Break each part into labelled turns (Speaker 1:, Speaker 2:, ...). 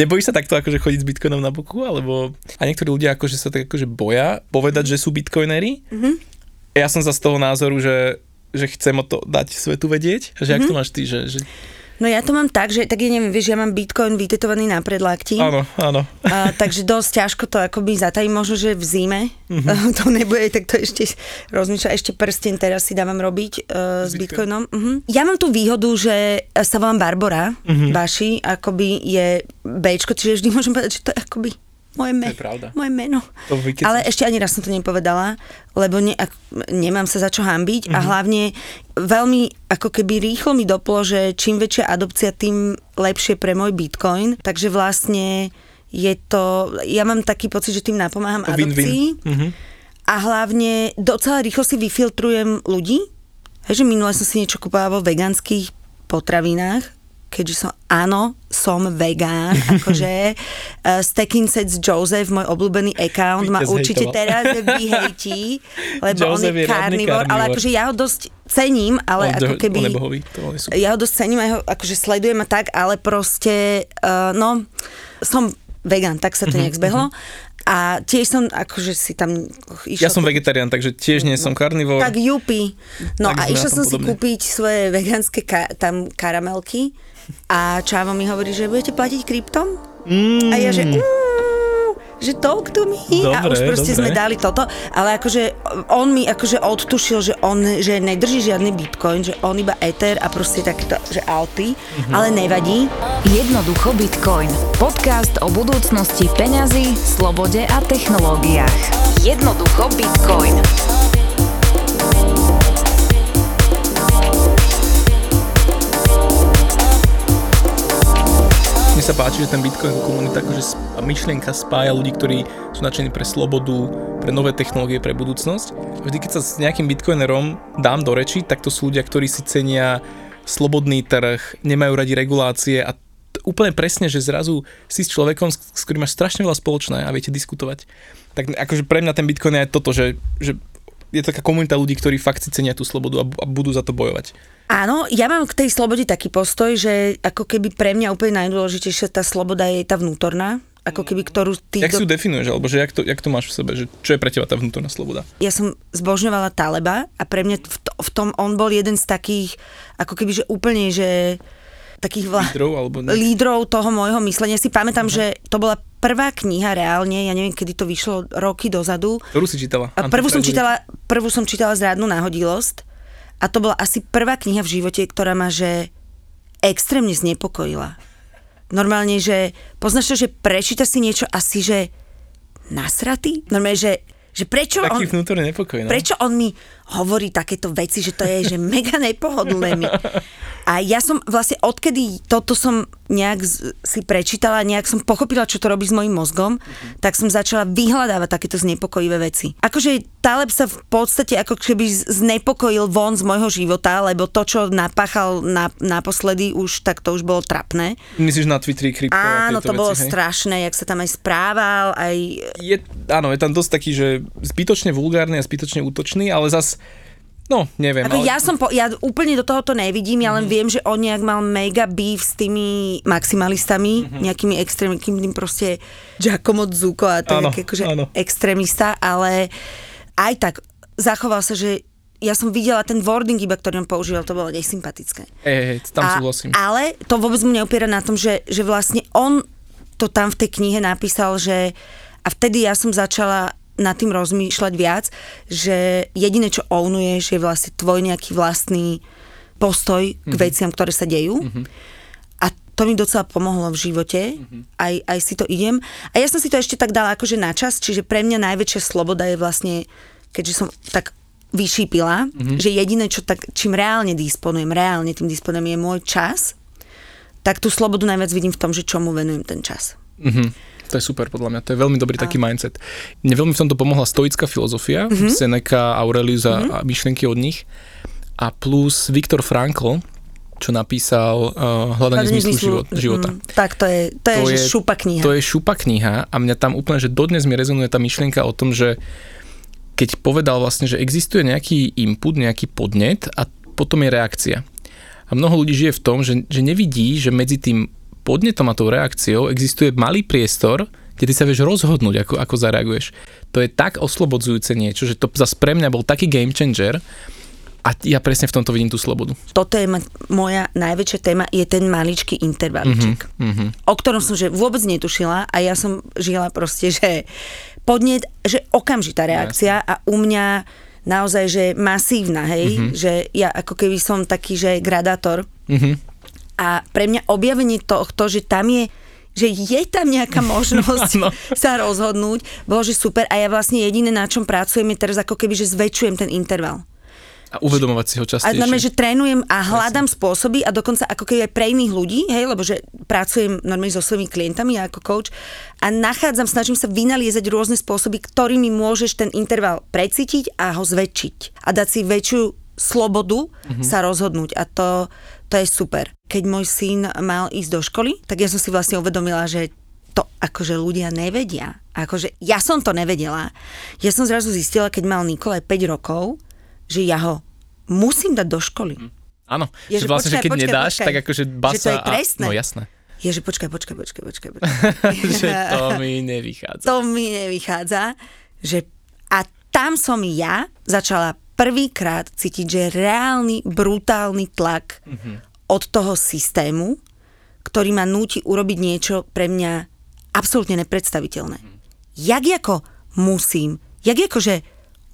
Speaker 1: Nebojíš sa takto akože chodiť s bitcoinom na boku, alebo a niektorí ľudia akože sa tak akože boja povedať, že sú bitcoinery.
Speaker 2: Mhm.
Speaker 1: Ja som za z toho názoru, že, že chcem o to dať svetu vedieť. Že jak to máš ty, že, že
Speaker 2: No ja to mám tak, že tak ja neviem, vieš, ja mám bitcoin vytetovaný na predlakti.
Speaker 1: áno, áno.
Speaker 2: A, takže dosť ťažko to akoby zatajím, možno, že v zime
Speaker 1: Mhm.
Speaker 2: to nebude, tak to ešte rozmýšľa, ešte prsten teraz si dávam robiť uh, s
Speaker 1: S Bitcoin?
Speaker 2: bitcoinom. Uh-huh. Ja mám tú výhodu, že sa volám Barbara,
Speaker 1: Mhm.
Speaker 2: uh-huh. Baši, akoby je Bčko, čiže vždy môžem povedať, že to je akoby moje, me- moje meno.
Speaker 1: To vykecáš.
Speaker 2: Ale ešte ani raz som to nepovedala, lebo ne, ak, nemám sa za čo hambiť
Speaker 1: Mhm.
Speaker 2: a hlavne veľmi ako keby rýchlo mi doplo, že čím väčšia adopcia, tým lepšie pre môj bitcoin. Takže vlastne je to, ja mám taký pocit, že tým napomáham
Speaker 1: To
Speaker 2: adopcii.
Speaker 1: win-win. Mhm.
Speaker 2: A hlavne docela rýchlo si vyfiltrujem ľudí. Hej, že minule som si niečo kúpala vo vegánskych potravinách, keďže som, áno, som vegán, akože uh, Stacking Sets Joseph, môj obľúbený account, ma určite
Speaker 1: hejtoval.
Speaker 2: teraz vyhejtí, lebo on
Speaker 1: Joseph
Speaker 2: je
Speaker 1: je
Speaker 2: karnivor, ale akože ja ho dosť cením, ale
Speaker 1: on,
Speaker 2: ako keby...
Speaker 1: on bohový, to.
Speaker 2: Ja ho dosť cením, aj ho akože sledujem a tak, ale proste, uh, no, som vegan, tak sa to
Speaker 1: Mhm,
Speaker 2: nejak zbehlo. A tiež som akože si tam išla...
Speaker 1: Ja som vegetarián, takže tiež nie som karnivor.
Speaker 2: Tak jupi. No
Speaker 1: Tak
Speaker 2: a išla som si
Speaker 1: podobne.
Speaker 2: kúpiť svoje vegánske ka- tam karamelky a Čávo mi hovorí, že budete platiť kryptom?
Speaker 1: Mm,
Speaker 2: A ja že "Uú, že talk to me a
Speaker 1: Dobre,
Speaker 2: už proste
Speaker 1: dobre.
Speaker 2: sme dali toto, ale akože on mi akože odtušil, že on že nedrží žiadny bitcoin, že on iba Ether a proste takéto, že alty,
Speaker 1: Mhm.
Speaker 2: ale nevadí.
Speaker 3: Jednoducho Bitcoin. Podcast o budúcnosti peňazí, slobode a technológiách. Jednoducho Bitcoin.
Speaker 1: Mne sa páči, že ten Bitcoin komunita, akože myšlienka spája ľudí, ktorí sú nadšení pre slobodu, pre nové technológie, pre budúcnosť. Vždy, keď sa s nejakým Bitcoinerom dám do reči, tak to sú ľudia, ktorí si cenia slobodný trh, nemajú radi regulácie a úplne presne, že zrazu si s človekom, s, ktorým máš strašne veľa spoločné a viete diskutovať. Tak akože pre mňa ten Bitcoin je toto, že, že je taká komunita ľudí, ktorí fakt si cenia tú slobodu a, a budú za to bojovať.
Speaker 2: Áno, ja mám k tej slobode taký postoj, že ako keby pre mňa úplne najdôležitejšia tá sloboda je tá vnútorná, ako keby ktorú ty...
Speaker 1: Jak si ju definuješ, alebo že jak to, jak to máš v sebe, že čo je pre teba tá vnútorná sloboda?
Speaker 2: ja som zbožňovala Taleba a pre mňa v, to, v tom on bol jeden z takých, ako keby, že úplne, že takých vla...
Speaker 1: Lídrov, alebo ne?
Speaker 2: lídrov toho môjho myslenia. Si pamätám, že to bola prvá kniha reálne, ja neviem, kedy to vyšlo, roky dozadu.
Speaker 1: Ktorú si čítala?
Speaker 2: A prvú som čítala, prvú som čítala Zrádnu náhodilosť a to bola asi prvá kniha v živote, ktorá ma, že extrémne znepokojila. Normálne, že poznáš to, že prečíta si niečo asi, že nasratý? Normálne, že, že prečo
Speaker 1: Taký
Speaker 2: on...
Speaker 1: vnútorný nepokoj, no.
Speaker 2: Prečo on mi hovorí takéto veci, že to je že mega nepohodlné mi. A ja som vlastne odkedy toto som nejak si prečítala, nejak som pochopila, čo to robí s mojim mozgom, tak som začala vyhľadávať takéto znepokojivé veci. Akože Taleb sa v podstate ako keby znepokojil von z môjho života, lebo to, čo napáchal na, naposledy už, tak to už bolo trapné.
Speaker 1: Myslíš na Twitteri, krypto
Speaker 2: Áno, to bolo
Speaker 1: veci, hej?
Speaker 2: strašné, jak sa tam aj správal, aj
Speaker 1: Je, áno, je tam dosť taký, že zbytočne vulgárny a zbytočne útočný, ale zas, no, neviem.
Speaker 2: Ako
Speaker 1: ale...
Speaker 2: ja som, po, ja úplne do tohoto nevidím, ja len viem, že on nejak mal mega beef s tými maximalistami, nejakými extrémnymi, proste Giacomo Zuko a to
Speaker 1: Áno,
Speaker 2: je akože extrémista, ale aj tak zachoval sa, že ja som videla ten wording iba, ktorý on používal, to bolo nesympatické.
Speaker 1: Hej, tam
Speaker 2: A-
Speaker 1: súhlasím.
Speaker 2: Ale to vôbec mu neupiera na tom, že, že vlastne on to tam v tej knihe napísal, že a vtedy ja som začala nad tým rozmýšľať viac, že jediné, čo ownuješ, je vlastne tvoj nejaký vlastný postoj k
Speaker 1: Mhm.
Speaker 2: veciam, ktoré sa dejú. A to mi docela pomohlo v živote,
Speaker 1: Mhm.
Speaker 2: aj, aj si to idem. A ja som si to ešte tak dala akože na čas, čiže pre mňa najväčšia sloboda je vlastne, keďže som tak vyšípila,
Speaker 1: Mhm.
Speaker 2: že jediné, čo tak, čím reálne disponujem, reálne tým disponujem, je môj čas, tak tú slobodu najviac vidím v tom, že čomu venujem ten čas.
Speaker 1: Mhm. To je super, podľa mňa. To je veľmi dobrý taký mindset. Mne veľmi v tomto pomohla stoická filozofia,
Speaker 2: Mhm.
Speaker 1: Seneca, Aurelius a, a myšlienky od nich. A plus Viktor Frankl, čo napísal uh, Hľadanie zmyslu život, života.
Speaker 2: mm, tak to je, to je, že šupa kniha.
Speaker 1: To je šupa kniha a mňa tam úplne, že dodnes mi rezonuje tá myšlienka o tom, že keď povedal vlastne, že existuje nejaký input, nejaký podnet a potom je reakcia. A mnoho ľudí žije v tom, že, že nevidí, že medzi tým podnetom a tou reakciou existuje malý priestor, kde ty sa vieš rozhodnúť, ako, ako zareaguješ. To je tak oslobodzujúce niečo, že to zase pre mňa bol taký game changer, a ja presne v tomto vidím tú slobodu.
Speaker 2: Toto je ma- moja najväčšia téma, je ten maličký intervalíček,
Speaker 1: Mm-hmm.
Speaker 2: o ktorom som že vôbec netušila a ja som žila proste, že podnet, že okamžitá reakcia a u mňa naozaj, že masívna, hej, mm-hmm. že ja ako keby som taký, že gradátor
Speaker 1: Mm-hmm.
Speaker 2: A pre mňa objavenie tohto, že tam je že je tam nejaká možnosť
Speaker 1: Áno.
Speaker 2: sa rozhodnúť, bolo, že super a ja vlastne jediné, na čom pracujem je teraz ako keby, že zväčšujem ten interval.
Speaker 1: A uvedomovať si ho
Speaker 2: A
Speaker 1: častejšie.
Speaker 2: normálne, že trénujem a hľadám spôsoby a dokonca ako keby aj pre iných ľudí, hej, lebo že pracujem normálne so svojimi klientami ja ako coach a nachádzam, snažím sa vynaliezať rôzne spôsoby, ktorými môžeš ten interval precítiť a ho zväčšiť a dať si väčšiu slobodu mm-hmm. sa rozhodnúť a to, to je super. Keď môj syn mal ísť do školy, tak ja som si vlastne uvedomila, že to akože ľudia nevedia. Akože ja som to nevedela. Ja som zrazu zistila, keď mal Nikolaj 5 rokov, že ja ho musím dať do školy.
Speaker 1: Áno,
Speaker 2: Je,
Speaker 1: že
Speaker 2: že
Speaker 1: vlastne, že
Speaker 2: počkaj,
Speaker 1: keď
Speaker 2: počkaj,
Speaker 1: nedáš,
Speaker 2: počkaj.
Speaker 1: tak akože basa
Speaker 2: Že to je
Speaker 1: a...
Speaker 2: trestné.
Speaker 1: No jasné.
Speaker 2: Je, že počkaj, počkaj, počkaj, počkaj, počkaj.
Speaker 1: že to mi nevychádza.
Speaker 2: to mi nevychádza. Že, a tam som ja začala prvýkrát cítiť, že reálny, brutálny tlak mm-hmm. od toho systému, ktorý ma núti urobiť niečo pre mňa absolútne nepredstaviteľné. Jak ako musím, jak ako, že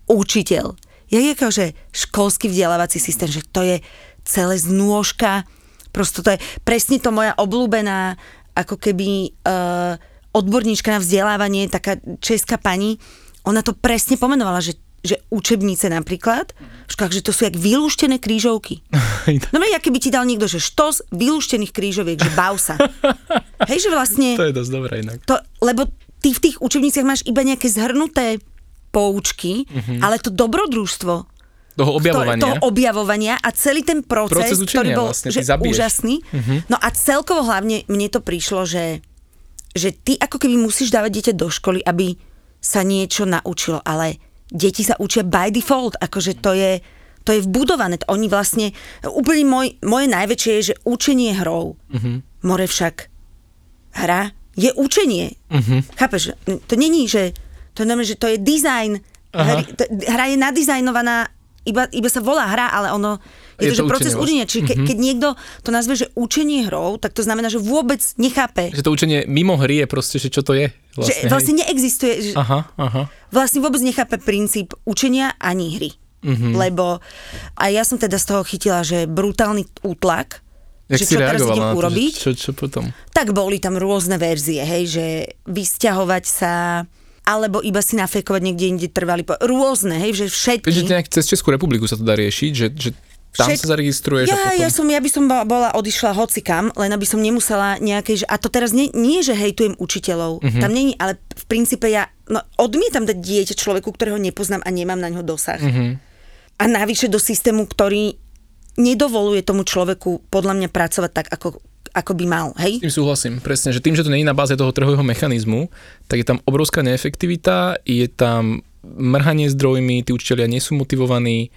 Speaker 2: učiteľ, jak ako, že školský vzdelávací systém, že to je celé z nôžka, prosto to je presne to moja obľúbená, ako keby uh, odborníčka na vzdelávanie, taká česká pani, ona to presne pomenovala, že že učebnice napríklad, v školách, že to sú jak vylúštené krížovky. No ja keby ti dal niekto, že štos vylúštených krížoviek, že bav sa. Hej, že vlastne...
Speaker 1: to je dosť dobré inak.
Speaker 2: To, lebo ty v tých učebniciach máš iba nejaké zhrnuté poučky, mm-hmm. ale to dobrodružstvo
Speaker 1: Toho objavovania.
Speaker 2: toho objavovania a celý ten proces,
Speaker 1: Proces učenia
Speaker 2: ktorý bol
Speaker 1: vlastne,
Speaker 2: že úžasný.
Speaker 1: Mhm.
Speaker 2: No a celkovo hlavne mne to prišlo, že, že ty ako keby musíš dávať dieťa do školy, aby sa niečo naučilo, ale deti sa učia by default, akože to je, to je vbudované. Oni vlastne, úplne môj, moje najväčšie je, že učenie hrou.
Speaker 1: Mhm.
Speaker 2: More však hra je učenie.
Speaker 1: Mhm.
Speaker 2: Chápeš? To není, že to, je, že to je. Hry, to, hra je nadizajnovaná, iba, iba sa volá hra, ale ono je,
Speaker 1: Je
Speaker 2: to,
Speaker 1: to
Speaker 2: že proces učenia. Čiže ke, keď niekto to nazve, že učenie hrou, tak to znamená, že vôbec nechápe.
Speaker 1: Že to učenie mimo hry je proste, že čo to je. Vlastne,
Speaker 2: že vlastne neexistuje, že
Speaker 1: Aha, aha.
Speaker 2: vlastne vôbec nechápe princíp učenia ani hry. Mm-hmm. Lebo a ja som teda z toho chytila, že brutálny útlak,
Speaker 1: Jak
Speaker 2: že
Speaker 1: si
Speaker 2: čo teraz idem
Speaker 1: to,
Speaker 2: urobiť,
Speaker 1: čo, čo potom?
Speaker 2: tak boli tam rôzne verzie, hej, že vysťahovať sa, alebo iba si nafekovať niekde inde trvali. Po... Rôzne, hej, že všetky.
Speaker 1: Vieš, že nejak cez Českú republiku sa to dá riešiť, že, že tam
Speaker 2: Všet-
Speaker 1: sa zaregistruješ a
Speaker 2: Ja,
Speaker 1: potom...
Speaker 2: ja, som, ja by som bola, odišla hocikam, len aby som nemusela nejaké, že, a to teraz nie, nie že hejtujem učiteľov,
Speaker 1: Mhm.
Speaker 2: mm-hmm. tam není, ale v princípe ja no, odmietam dať dieťa človeku, ktorého nepoznám a nemám na ňo dosah.
Speaker 1: Mhm.
Speaker 2: Mm-hmm. A navyše do systému, ktorý nedovoluje tomu človeku podľa mňa pracovať tak, ako, ako by mal, hej?
Speaker 1: S tým súhlasím, presne, že tým, že to nie je na báze toho trhového mechanizmu, tak je tam obrovská neefektivita, je tam mrhanie zdrojmi, tí učiteľia nie sú motivovaní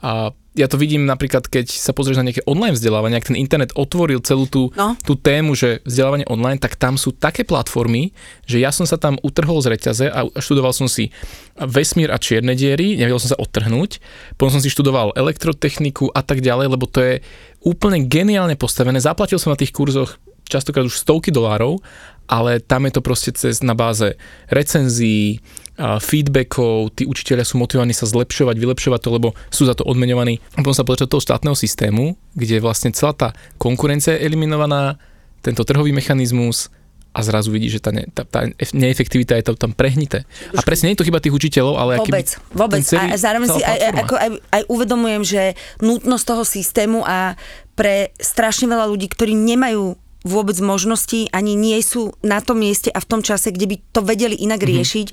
Speaker 1: a ja to vidím napríklad, keď sa pozrieš na nejaké online vzdelávanie, ak ten internet otvoril celú tú,
Speaker 2: No.
Speaker 1: tú tému, že vzdelávanie online, tak tam sú také platformy, že ja som sa tam utrhol z reťaze a študoval som si vesmír a čierne diery, nevedel som sa odtrhnúť, potom som si študoval elektrotechniku a tak ďalej, lebo to je úplne geniálne postavené. Zaplatil som na tých kurzoch častokrát už stovky dolárov, ale tam je to proste cez na báze recenzií, feedbackov, tí učiteľia sú motivovaní sa zlepšovať, vylepšovať to, lebo sú za to odmenovaní. A potom sa počať toho štátneho systému, kde vlastne celá tá konkurencia je eliminovaná, tento trhový mechanizmus a zrazu vidí, že tá, ne, tá, tá neefektivita je to tam prehnité. A presne nie je to chyba tých učiteľov, ale aký
Speaker 2: Vôbec, vôbec.
Speaker 1: Ten celý,
Speaker 2: a zároveň si aj, ako, aj, aj uvedomujem, že nutnosť toho systému a pre strašne veľa ľudí, ktorí nemajú vôbec možnosti, ani nie sú na tom mieste a v tom čase, kde by to vedeli inak mm-hmm. riešiť.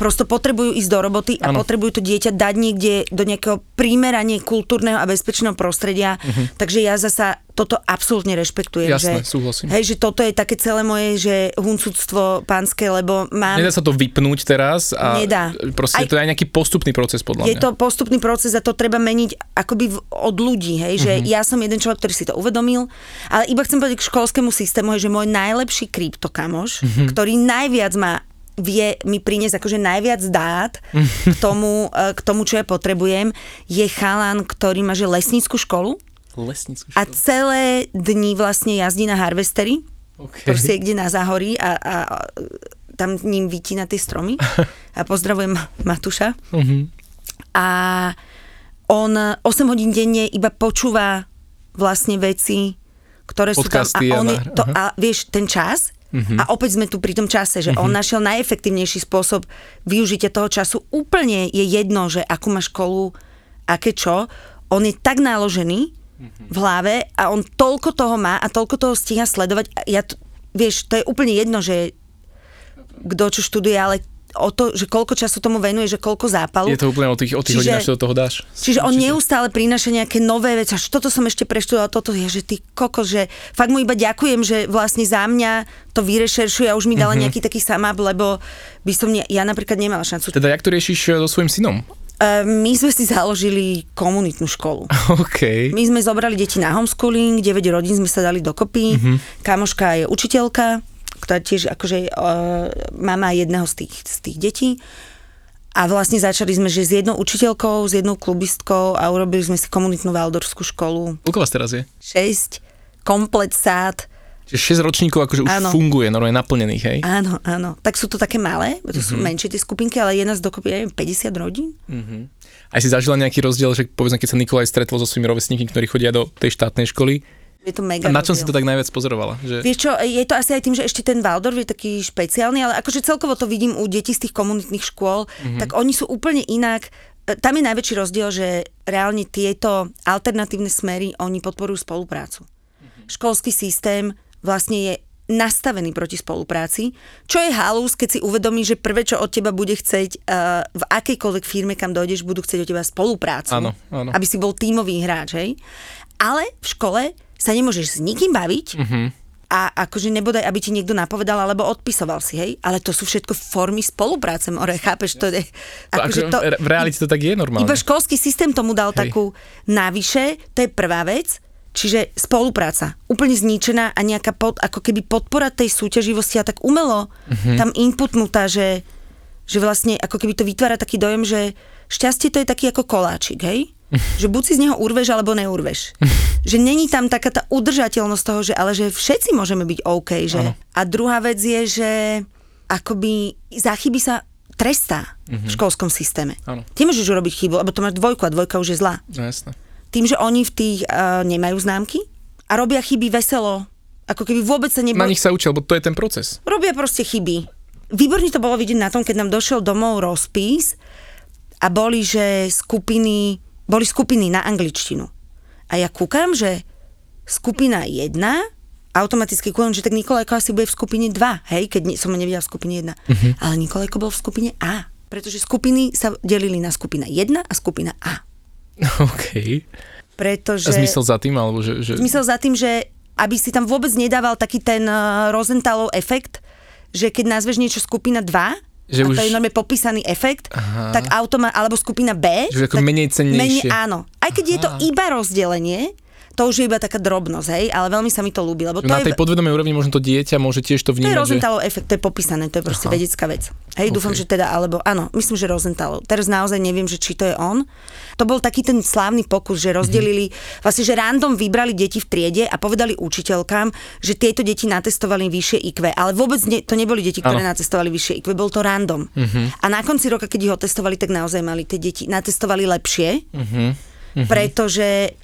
Speaker 2: Prosto potrebujú ísť do roboty a
Speaker 1: Áno.
Speaker 2: potrebujú to dieťa dať niekde do nejakého primeranie kultúrneho a bezpečného prostredia. Uh-huh. Takže ja zasa toto absolútne rešpektujem.
Speaker 1: Mhm. Jasné,
Speaker 2: že,
Speaker 1: súhlasím.
Speaker 2: Hej, že toto je také celé moje, že huncudstvo pánske, lebo mám...
Speaker 1: Nedá sa to vypnúť teraz a
Speaker 2: Nedá.
Speaker 1: proste
Speaker 2: Aj-
Speaker 1: to je aj nejaký postupný proces podľa
Speaker 2: Je
Speaker 1: mňa.
Speaker 2: to postupný proces a to treba meniť akoby od ľudí, hej, že
Speaker 1: Mhm.
Speaker 2: ja som jeden človek, ktorý si to uvedomil, ale iba chcem povedať k školskému systému, hej, že môj najlepší kryptokamoš,
Speaker 1: Mhm.
Speaker 2: ktorý najviac má vie mi priniesť akože najviac dát k tomu, e, k tomu, čo ja potrebujem, je chalan, ktorý má že lesnícku školu
Speaker 1: Lesnícku
Speaker 2: a celé dni vlastne jazdí na harvestery,
Speaker 1: okay.
Speaker 2: proste kde na záhorí a, a, tam ním vytína tie stromy. A pozdravujem Matuša.
Speaker 1: Mhm.
Speaker 2: A on 8 hodín denne iba počúva vlastne veci, ktoré sú tam.
Speaker 1: Podcasty
Speaker 2: A, on je, to, a vieš, ten čas,
Speaker 1: Mhm.
Speaker 2: a opäť sme tu pri tom čase, že on našiel najefektívnejší spôsob využitia toho času. Úplne je jedno, že akú má školu, aké čo. On je tak naložený
Speaker 1: Mhm.
Speaker 2: V hlave a on toľko toho má a toľko toho stíha sledovať. Ja vieš, to je úplne jedno, že kto čo študuje, ale o to, že koľko času tomu venuje, že koľko zápalu.
Speaker 1: Je to úplne o tých, o tých
Speaker 2: Čiže-
Speaker 1: hodinách, čo do toho dáš.
Speaker 2: Čiže on
Speaker 1: Určite.
Speaker 2: neustále prináša nejaké nové veci, až toto som ešte preštudoval, toto je, že ty kokos, že fakt mu iba ďakujem, že vlastne za mňa to vyrešeršuje a už mi dala mm-hmm. nejaký taký samap, lebo by som, ne, ja napríklad nemala šancu.
Speaker 1: Teda jak to riešiš e, so svojím synom?
Speaker 2: Uh, my sme si založili komunitnú školu.
Speaker 1: OK.
Speaker 2: My sme zobrali deti na homeschooling, 9 rodín sme sa dali dokopy, mm-hmm. kamoška je učiteľka, ktorá tiež akože uh, mama jedného z tých, z tých detí. A vlastne začali sme, že s jednou učiteľkou, s jednou klubistkou a urobili sme si komunitnú valdorskú školu.
Speaker 1: Koľko vás teraz je?
Speaker 2: 6, komplet sád.
Speaker 1: Čiže 6 ročníkov akože už
Speaker 2: Áno.
Speaker 1: funguje, normálne naplnených, hej?
Speaker 2: Áno, áno. Tak sú to také malé, to sú
Speaker 1: Mhm.
Speaker 2: menšie tie skupinky, ale je nás dokopy, neviem, 50 rodín.
Speaker 1: Aj si zažila nejaký rozdiel, že povedzme, keď sa Nikolaj stretol so svojimi rovesníkmi, ktorí chodia do tej štátnej školy.
Speaker 2: Je to mega
Speaker 1: A na čom si to tak najviac pozorovala? Že...
Speaker 2: Vieš čo, je to asi aj tým, že ešte ten Waldorf je taký špeciálny, ale akože celkovo to vidím u detí z tých komunitných škôl, mm-hmm. tak oni sú úplne inak. E, Tam je najväčší rozdiel, že reálne tieto alternatívne smery, oni podporujú spoluprácu. Mm-hmm. Školský systém vlastne je nastavený proti spolupráci, čo je halus, keď si uvedomíš, že prvé, čo od teba bude chcieť uh, v akejkoľvek firme, kam dojdeš, budú chcieť od teba spoluprácu.
Speaker 1: Áno, áno.
Speaker 2: Aby si bol tímový hráč, hej? Ale v škole sa nemôžeš s nikým baviť,
Speaker 1: Mhm.
Speaker 2: a akože nebodaj, aby ti niekto napovedal alebo odpisoval si, hej? Ale to sú všetko formy spolupráce, more, chápeš? To je,
Speaker 1: To,
Speaker 2: akože
Speaker 1: akože, v realite to tak je normálne.
Speaker 2: iba školský systém tomu dal
Speaker 1: Hej.
Speaker 2: takú navyše, to je prvá vec, čiže spolupráca, úplne zničená a nejaká pod, ako keby podpora tej súťaživosti a tak umelo
Speaker 1: Mhm.
Speaker 2: tam inputnutá, že, že vlastne ako keby to vytvára taký dojem, že šťastie to je taký ako koláčik, hej? že buď si z neho urveš, alebo neurveš. že není tam taká tá udržateľnosť toho, že ale že všetci môžeme byť OK. Že?
Speaker 1: Áno.
Speaker 2: A druhá vec je, že akoby za chyby sa trestá v školskom systéme.
Speaker 1: Áno.
Speaker 2: Ty môžeš urobiť chybu, lebo to máš dvojku a dvojka už je zlá.
Speaker 1: No jasné.
Speaker 2: Tým, že oni v tých uh, nemajú známky a robia chyby veselo, ako keby vôbec sa
Speaker 1: Na
Speaker 2: neboli...
Speaker 1: nich sa učil, lebo to je ten proces.
Speaker 2: Robia proste chyby. Výborne to bolo vidieť na tom, keď nám došiel domov rozpis a boli, že skupiny, boli skupiny na angličtinu. A ja kúkam, že skupina 1, automaticky kúkam, že tak Nikolajko asi bude v skupine 2, hej, keď som ho nevidela v skupine 1. Uh-huh. Ale Nikolajko bol v skupine A, pretože skupiny sa delili na skupina 1 a skupina A.
Speaker 1: OK.
Speaker 2: Pretože...
Speaker 1: Zmysel za tým, alebo že... že...
Speaker 2: Zmysel za tým, že aby si tam vôbec nedával taký ten uh, Rosenthalov efekt, že keď nazveš niečo skupina 2,
Speaker 1: Že
Speaker 2: a to
Speaker 1: už-
Speaker 2: je normálne popísaný efekt,
Speaker 1: Aha.
Speaker 2: tak automa, alebo skupina B.
Speaker 1: Že ako menej cennejšie.
Speaker 2: Menej, áno. Aj keď je to iba rozdelenie, to už je iba taká drobnosť, hej, ale veľmi sa mi to ľúbi, lebo to
Speaker 1: Na
Speaker 2: je...
Speaker 1: tej podvedomej úrovni možno to dieťa môže tiež to
Speaker 2: To je
Speaker 1: vnímať, že...
Speaker 2: Rosenthalov efekt, to je popísané, to je proste
Speaker 1: Aha.
Speaker 2: vedecká vec. Hej, dúfam,
Speaker 1: OK.
Speaker 2: že teda, alebo áno, myslím, že Rosenthalov. Teraz naozaj neviem, že či to je on. To bol taký ten slávny pokus, že rozdelili, vlastne, že random vybrali deti v triede a povedali učiteľkám, že tieto deti natestovali vyššie IQ, ale vôbec ne, to neboli deti, ktoré
Speaker 1: Áno.
Speaker 2: natestovali vyššie IQ, bol to random. A na konci roka, keď ich ho testovali, tak naozaj mali tie deti, natestovali lepšie, pretože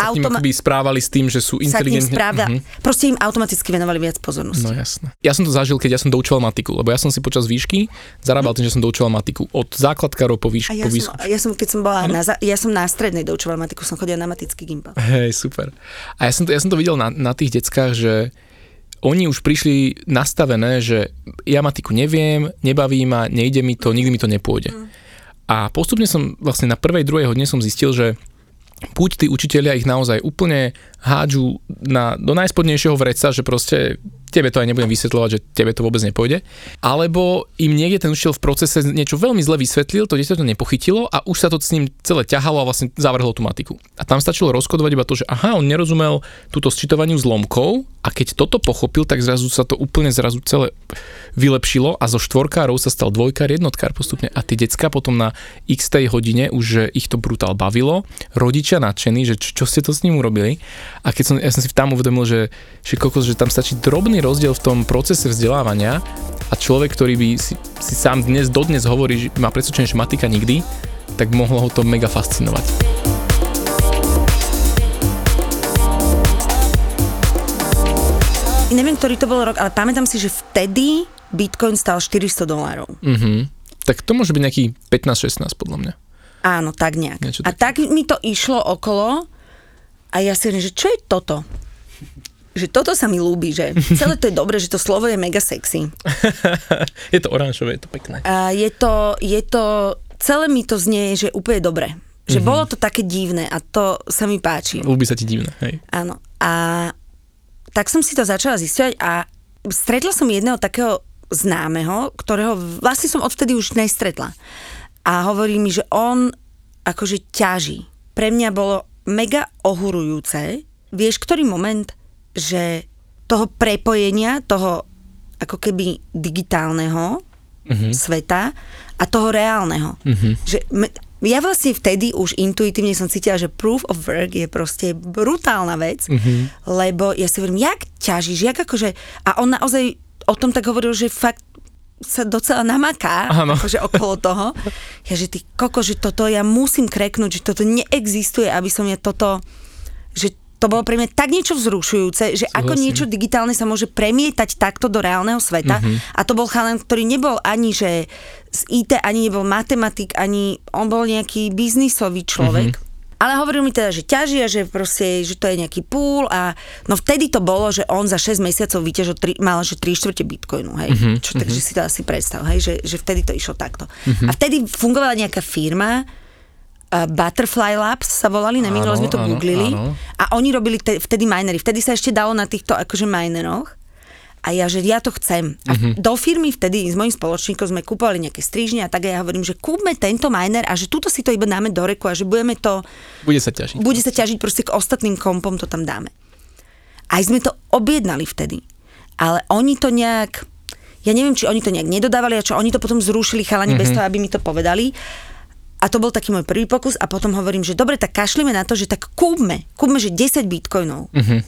Speaker 1: Sa tým
Speaker 2: automa-
Speaker 1: akoby správali s tým, že sú
Speaker 2: ním
Speaker 1: inteligentne...
Speaker 2: správia,
Speaker 1: Mhm.
Speaker 2: proste im automaticky venovali viac pozornosti.
Speaker 1: No jasné. Ja som to zažil, keď ja som doučoval matiku, lebo ja som si počas výšky zarábal tým, že som doučoval matiku. Od základkárov po výšku.
Speaker 2: ja,
Speaker 1: po
Speaker 2: som,
Speaker 1: výšku.
Speaker 2: ja som, keď som bola na, za- ja som na strednej doučovala matiku, som chodila na matický gimbal.
Speaker 1: Hej, super. A ja som to, ja som to videl na, na tých deckách, že oni už prišli nastavené, že ja matiku neviem, nebaví ma, nejde mi to, nikdy mi to nepôjde. A postupne som vlastne na prvej, druhej hodine som zistil, že buď tí učiteľia ich naozaj úplne hádžu na, do najspodnejšieho vreca, že proste tebe to aj nebudem vysvetľovať, že tebe to vôbec nepôjde, alebo im niekde ten učiteľ v procese niečo veľmi zle vysvetlil, to dieťa to nepochytilo a už sa to s ním celé ťahalo a vlastne zavrhlo tú matiku. A tam stačilo rozkodovať iba to, že aha, on nerozumel túto sčitovaniu zlomkov a keď toto pochopil, tak zrazu sa to úplne zrazu celé vylepšilo a zo štvorkárov sa stal dvojkár, jednotkár postupne. A tí decka potom na x tej hodine už ich to brutál bavilo, rodičia nadšení, že čo, čo ste to s ním urobili. A keď som, ja som si tam uvedomil, že, že, kokos, že tam stačí drobný rozdiel v tom procese vzdelávania a človek, ktorý by si, si sám dnes, dodnes hovorí, že má presvedčenie, že matika nikdy, tak mohlo ho to mega fascinovať.
Speaker 2: Neviem, ktorý to bol rok, ale pamätám si, že vtedy Bitcoin stal 400 dolárov.
Speaker 1: Mhm. Tak to môže byť nejaký 15-16 podľa mňa.
Speaker 2: Áno, tak nejak. A tak mi to išlo okolo a ja si hovorím, že čo je toto? že toto sa mi ľúbi, že celé to je dobré, že to slovo je mega sexy.
Speaker 1: je to oranžové, je to pekné.
Speaker 2: A je to, je to, celé mi to znie, že úplne dobre. Že mm-hmm. bolo to také divné a to sa mi páči.
Speaker 1: Ľúbi sa ti divné, hej.
Speaker 2: Áno. A tak som si to začala zistiť a stretla som jedného takého známeho, ktorého vlastne som odvtedy už nestretla. A hovorí mi, že on akože ťaží. Pre mňa bolo mega ohurujúce, vieš, ktorý moment že toho prepojenia, toho ako keby digitálneho uh-huh. sveta a toho reálneho. Uh-huh. Že m- ja vlastne vtedy už intuitívne som cítila, že proof of work je proste brutálna vec, uh-huh. lebo ja si hovorím, jak ťažíš, jak akože... A on naozaj o tom tak hovoril, že fakt sa docela namaká, ano. akože okolo toho. Ja, že ty koko, že toto ja musím kreknúť, že toto neexistuje, aby som ja toto, že to bolo pre mňa tak niečo vzrušujúce, že ako niečo digitálne sa môže premietať takto do reálneho sveta. Uh-huh. A to bol chalan, ktorý nebol ani že z IT, ani nebol matematik, ani on bol nejaký biznisový človek. Uh-huh. Ale hovoril mi teda, že ťaží a že proste, že to je nejaký púl a no vtedy to bolo, že on za 6 mesiacov vyťažil, tri, mal že 3 štvrte bitcoinu, hej. Uh-huh, Čo. Takže si to asi predstav, hej, že, že vtedy to išlo takto. Uh-huh. A vtedy fungovala nejaká firma, uh, Butterfly Labs sa volali, na minulé sme to áno, googlili. Áno. A oni robili te, vtedy minery. Vtedy sa ešte dalo na týchto akože mineroch. A ja, že ja to chcem. A uh-huh. do firmy vtedy s mojim spoločníkom sme kúpovali nejaké strižne a tak a ja hovorím, že kúpme tento miner a že túto si to iba dáme do reku a že budeme to...
Speaker 1: Bude sa ťažiť.
Speaker 2: Bude sa ťažiť, proste k ostatným kompom to tam dáme. Aj sme to objednali vtedy. Ale oni to nejak... Ja neviem, či oni to nejak nedodávali a čo oni to potom zrušili chalani uh-huh. bez toho, aby mi to povedali. A to bol taký môj prvý pokus a potom hovorím, že dobre, tak kašlíme na to, že tak kúpme, kúpme, že 10 bitcoinov. Uh-huh.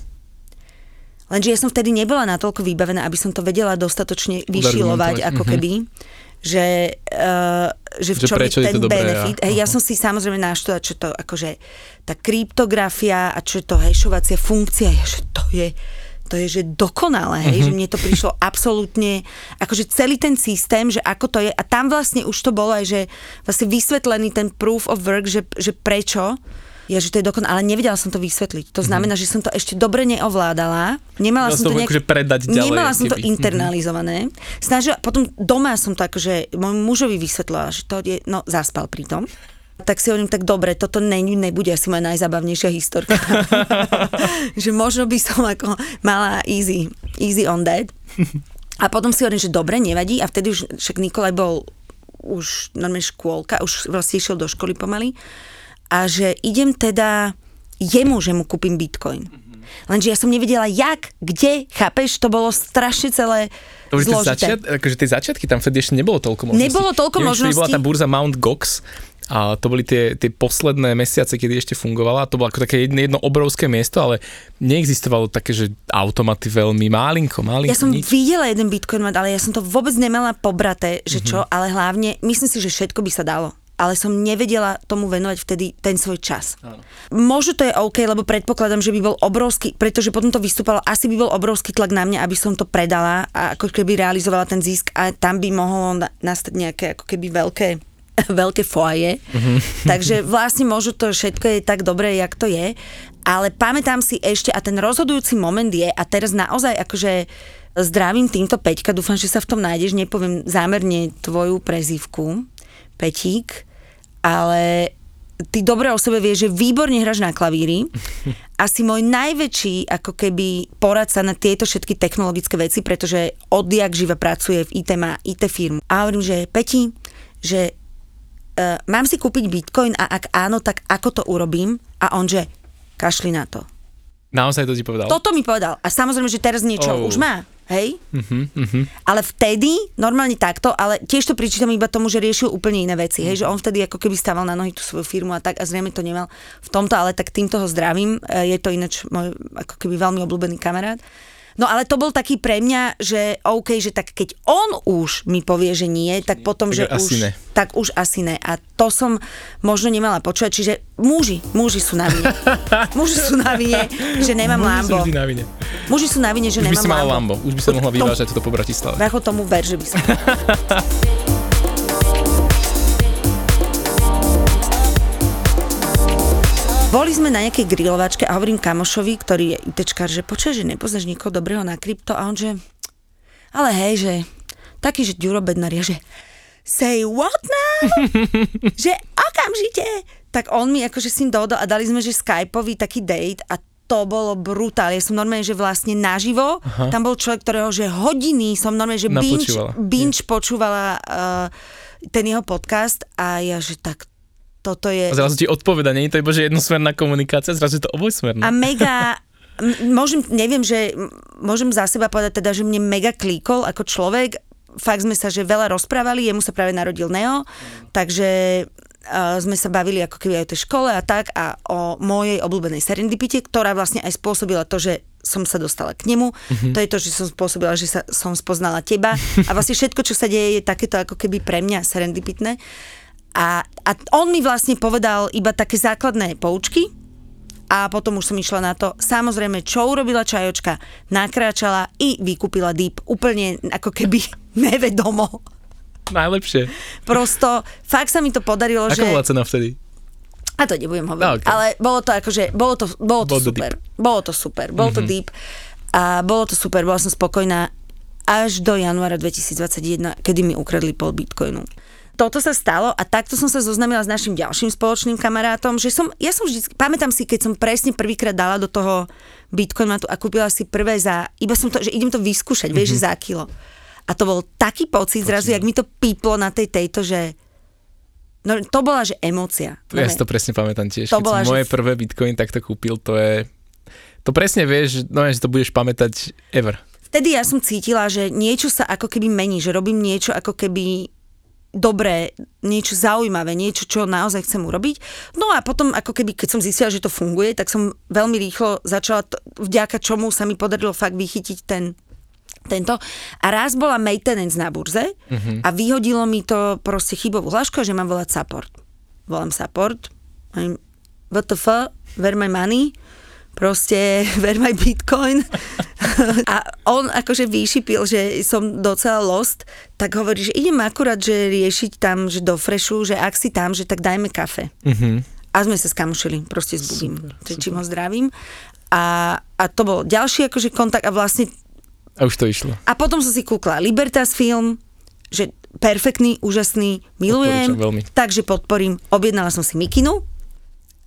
Speaker 2: Lenže ja som vtedy nebola natoľko vybavená, aby som to vedela dostatočne vyšilovať, ako uh-huh. keby že, uh, že v čom je ten je benefit. Ja. Hej, ja som si samozrejme naštudovala, čo to akože tá kryptografia a čo je to hešovacia funkcia, je, že to je to je, že dokonalé, hej, uh-huh. že mne to prišlo absolútne, akože celý ten systém, že ako to je, a tam vlastne už to bolo aj, že vlastne vysvetlený ten proof of work, že, že prečo, že to je dokonalé, ale nevedela som to vysvetliť. To znamená, uh-huh. že som to ešte dobre neovládala. Nemala som to, nejak,
Speaker 1: akože predať ďalej,
Speaker 2: nemala som to mhm. internalizované. Snažila, potom doma som to akože môjmu mužovi vysvetlila, že to je, no zaspal pri tom tak si hovorím, tak dobre, toto ne, nebude asi moja najzabavnejšia historka. že možno by som ako mala easy, easy on that. A potom si hovorím, že dobre, nevadí. A vtedy už, však Nikolaj bol už normálne škôlka, už vlastne išiel do školy pomaly. A že idem teda jemu, že mu kúpim bitcoin. Lenže ja som nevedela, jak, kde, chápeš, to bolo strašne celé
Speaker 1: to boli tie, začiat, akože tie začiatky, tam vtedy ešte nebolo toľko možností.
Speaker 2: Nebolo toľko Neviem, možností.
Speaker 1: bola tá burza Mount Gox, a to boli tie, tie posledné mesiace, kedy ešte fungovala. To bolo ako také jedno, jedno obrovské miesto, ale neexistovalo také, že automaty veľmi málinko, málinko.
Speaker 2: Ja som
Speaker 1: nič.
Speaker 2: videla jeden Bitcoin, ale ja som to vôbec nemala pobraté, že čo, mm-hmm. ale hlavne myslím si, že všetko by sa dalo ale som nevedela tomu venovať vtedy ten svoj čas. Áno. Možno to je OK, lebo predpokladám, že by bol obrovský, pretože potom to vystúpalo, asi by bol obrovský tlak na mňa, aby som to predala a ako keby realizovala ten zisk a tam by mohlo nastať nejaké ako keby veľké veľké foaje. Mm-hmm. Takže vlastne možno to všetko je tak dobré, jak to je. Ale pamätám si ešte, a ten rozhodujúci moment je, a teraz naozaj akože zdravím týmto Peťka, dúfam, že sa v tom nájdeš, nepoviem zámerne tvoju prezývku, Petík, ale ty dobre o sebe vieš, že výborne hráš na klavíri. Asi môj najväčší ako keby poradca na tieto všetky technologické veci, pretože odjak živa pracuje v IT, má IT firmu. A hovorím, že Peti, že uh, mám si kúpiť bitcoin a ak áno, tak ako to urobím? A on, že kašli na to.
Speaker 1: Naozaj to ti povedal?
Speaker 2: Toto mi povedal. A samozrejme, že teraz niečo
Speaker 1: Oh.
Speaker 2: už má. Hej?
Speaker 1: Uh-huh, uh-huh.
Speaker 2: Ale vtedy, normálne takto, ale tiež to pričítam iba tomu, že riešil úplne iné veci. Hej? Že on vtedy ako keby stával na nohy tú svoju firmu a tak a zrejme to nemal v tomto, ale tak týmto ho zdravím. E, Je to ináč môj ako keby veľmi obľúbený kamarát. No ale to bol taký pre mňa, že OK, že tak keď on už mi povie, že nie, tak potom,
Speaker 1: Tak
Speaker 2: že už,
Speaker 1: ne.
Speaker 2: tak už asi ne. A to som možno nemala počúvať, čiže muži, muži sú na vine. muži sú na vine, že nemám
Speaker 1: Muži sú
Speaker 2: Lambo.
Speaker 1: vždy na vine.
Speaker 2: Muži sú na vine, že
Speaker 1: Už by
Speaker 2: nemám
Speaker 1: si mala
Speaker 2: Lambo.
Speaker 1: Lambo. Už by sa mohla
Speaker 2: To-
Speaker 1: vyvážať toto po Bratislave.
Speaker 2: Vracho tomu ver, že by som. Boli sme na nejakej grilovačke a hovorím kamošovi, ktorý je ITčkár, že počkaj, že nepoznáš nikoho dobrého na krypto a on že, ale hej, že taký, že Ďuro Bednar je, že say what now? že okamžite. Tak on mi akože si dodal a dali sme, že Skypeový taký date a to bolo brutál. Ja som normálne, že vlastne naživo, Aha. tam bol človek, ktorého, že hodiny som normálne, že binge, binge počúvala uh, ten jeho podcast a ja, že tak toto je...
Speaker 1: A zrazu ti odpoveda, nie je to iba, že jednosmerná komunikácia, zrazu je to obojsmerná.
Speaker 2: A mega, môžem, neviem, že môžem za seba povedať teda, že mne mega klíkol ako človek. Fakt sme sa, že veľa rozprávali, jemu sa práve narodil Neo, takže uh, sme sa bavili ako keby aj o tej škole a tak a o mojej obľúbenej serendipite, ktorá vlastne aj spôsobila to, že som sa dostala k nemu. Mm-hmm. To je to, že som spôsobila, že sa, som spoznala teba. A vlastne všetko, čo sa deje, je takéto ako keby pre mňa serendipitné. A, a on mi vlastne povedal iba také základné poučky, a potom už som išla na to. Samozrejme, čo urobila čajočka? Nakráčala i vykúpila deep. Úplne ako keby nevedomo.
Speaker 1: Najlepšie.
Speaker 2: Prosto, fakt sa mi to podarilo,
Speaker 1: Aká
Speaker 2: že...
Speaker 1: bola cena vtedy?
Speaker 2: A to nebudem hovoriť.
Speaker 1: No, ok.
Speaker 2: Ale bolo to akože, bolo to, bolo to
Speaker 1: Bolo to
Speaker 2: super. Bolo to super. Bolo to deep. A bolo to super. Bola som spokojná až do januára 2021, kedy mi ukradli pol bitcoinu. Toto sa stalo a takto som sa zoznamila s našim ďalším spoločným kamarátom, že som, ja som vždy, pamätám si, keď som presne prvýkrát dala do toho bitcoinu a kúpila si prvé za, iba som to, že idem to vyskúšať, mm-hmm. vieš, že za kilo. A to bol taký pocit zrazu, jak mi to píplo na tej tejto, že No to bola, že emócia.
Speaker 1: Ja
Speaker 2: No,
Speaker 1: si to presne pamätám tiež.
Speaker 2: To
Speaker 1: Keď
Speaker 2: bola,
Speaker 1: som
Speaker 2: že-
Speaker 1: moje prvé bitcoin takto kúpil, to je... To presne vieš, no, že to budeš pamätať ever.
Speaker 2: Vtedy ja som cítila, že niečo sa ako keby mení, že robím niečo ako keby dobré, niečo zaujímavé, niečo, čo naozaj chcem urobiť. No a potom, ako keby, keď som zistila, že to funguje, tak som veľmi rýchlo začala, to, vďaka čomu sa mi podarilo fakt vychytiť ten tento. A raz bola maintenance na burze uh-huh. a vyhodilo mi to proste chybovú hlášku, že mám volať support. Volám support, hovorím, WTF, where my money, proste where my bitcoin. a on akože vyšipil, že som docela lost, tak hovorí, že idem akurát, že riešiť tam, že do frešu, že ak si tam, že tak dajme kafe.
Speaker 1: Uh-huh.
Speaker 2: A sme sa skamušili, proste s Bubím, čím ho zdravím. A, a to bol ďalší akože kontakt a vlastne
Speaker 1: A už to išlo.
Speaker 2: a potom som si kúkla Libertas film, že perfektný, úžasný, milujem, takže podporím. Objednala som si mikinu.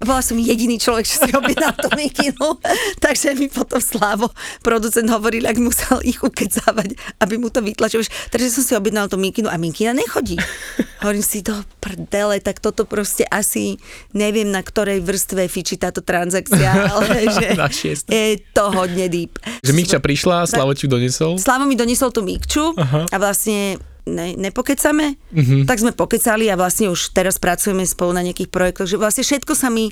Speaker 2: Bola som jediný človek, čo si objednal tú mikinu, takže mi potom Slávo, producent hovoril, ak musel ich ukecávať, aby mu to vytlačil. Takže som si objednal tú mikinu a mikina nechodí. Hovorím si, do prdele, tak toto proste asi neviem, na ktorej vrstve fičí táto transakcia, ale že je to hodne deep.
Speaker 1: Že Mikča prišla, Slavo ti donesol.
Speaker 2: Slavo mi doniesol tú mikču
Speaker 1: Aha.
Speaker 2: a vlastne ne, nepokecame,
Speaker 1: Mhm.
Speaker 2: mm-hmm. tak sme pokecali a vlastne už teraz pracujeme spolu na nejakých projektoch, že vlastne všetko sa mi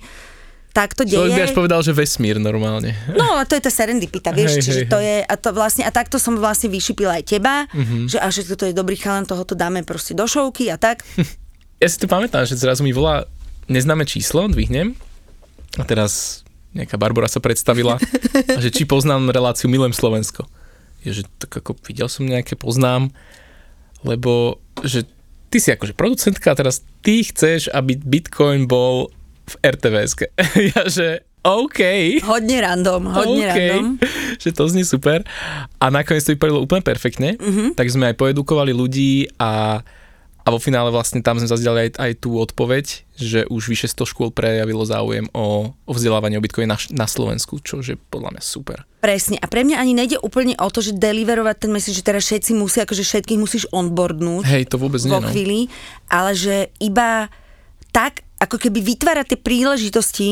Speaker 2: takto
Speaker 1: Človek by až
Speaker 2: deje.
Speaker 1: povedal, že vesmír normálne.
Speaker 2: No a to je tá serendipita, vieš,
Speaker 1: Hej,
Speaker 2: čiže
Speaker 1: hej,
Speaker 2: to je, a to vlastne, a takto som vlastne vyšipila aj teba,
Speaker 1: Mhm.
Speaker 2: mm-hmm. že a že toto je dobrý chalan, tohoto dáme proste do šovky a tak.
Speaker 1: Ja si to pamätám, že zrazu mi volá neznáme číslo, dvihnem a teraz nejaká Barbara sa predstavila a že či poznám reláciu Milujem Slovensko. Je, že tak ako videl som nejaké, poznám, lebo že ty si akože producentka a teraz ty chceš, aby Bitcoin bol v RTVS. ja, že OK.
Speaker 2: Hodne random, hodne
Speaker 1: OK,
Speaker 2: random.
Speaker 1: že to znie super. A nakoniec to vypadalo úplne perfektne,
Speaker 2: Mhm.
Speaker 1: mm-hmm. tak sme aj poedukovali ľudí a A vo finále vlastne tam sme zazdali aj, aj tú odpoveď, že už vyše 100 škôl prejavilo záujem o, o vzdelávanie o Bitcoin na, na Slovensku, čo je podľa mňa super.
Speaker 2: Presne. A pre mňa ani nejde úplne o to, že deliverovať ten message, že teraz všetci musia, akože všetkých musíš onboardnúť.
Speaker 1: Hej, to vôbec nie.
Speaker 2: Vo
Speaker 1: No.
Speaker 2: chvíli, ale že iba tak, ako keby vytvárať tie príležitosti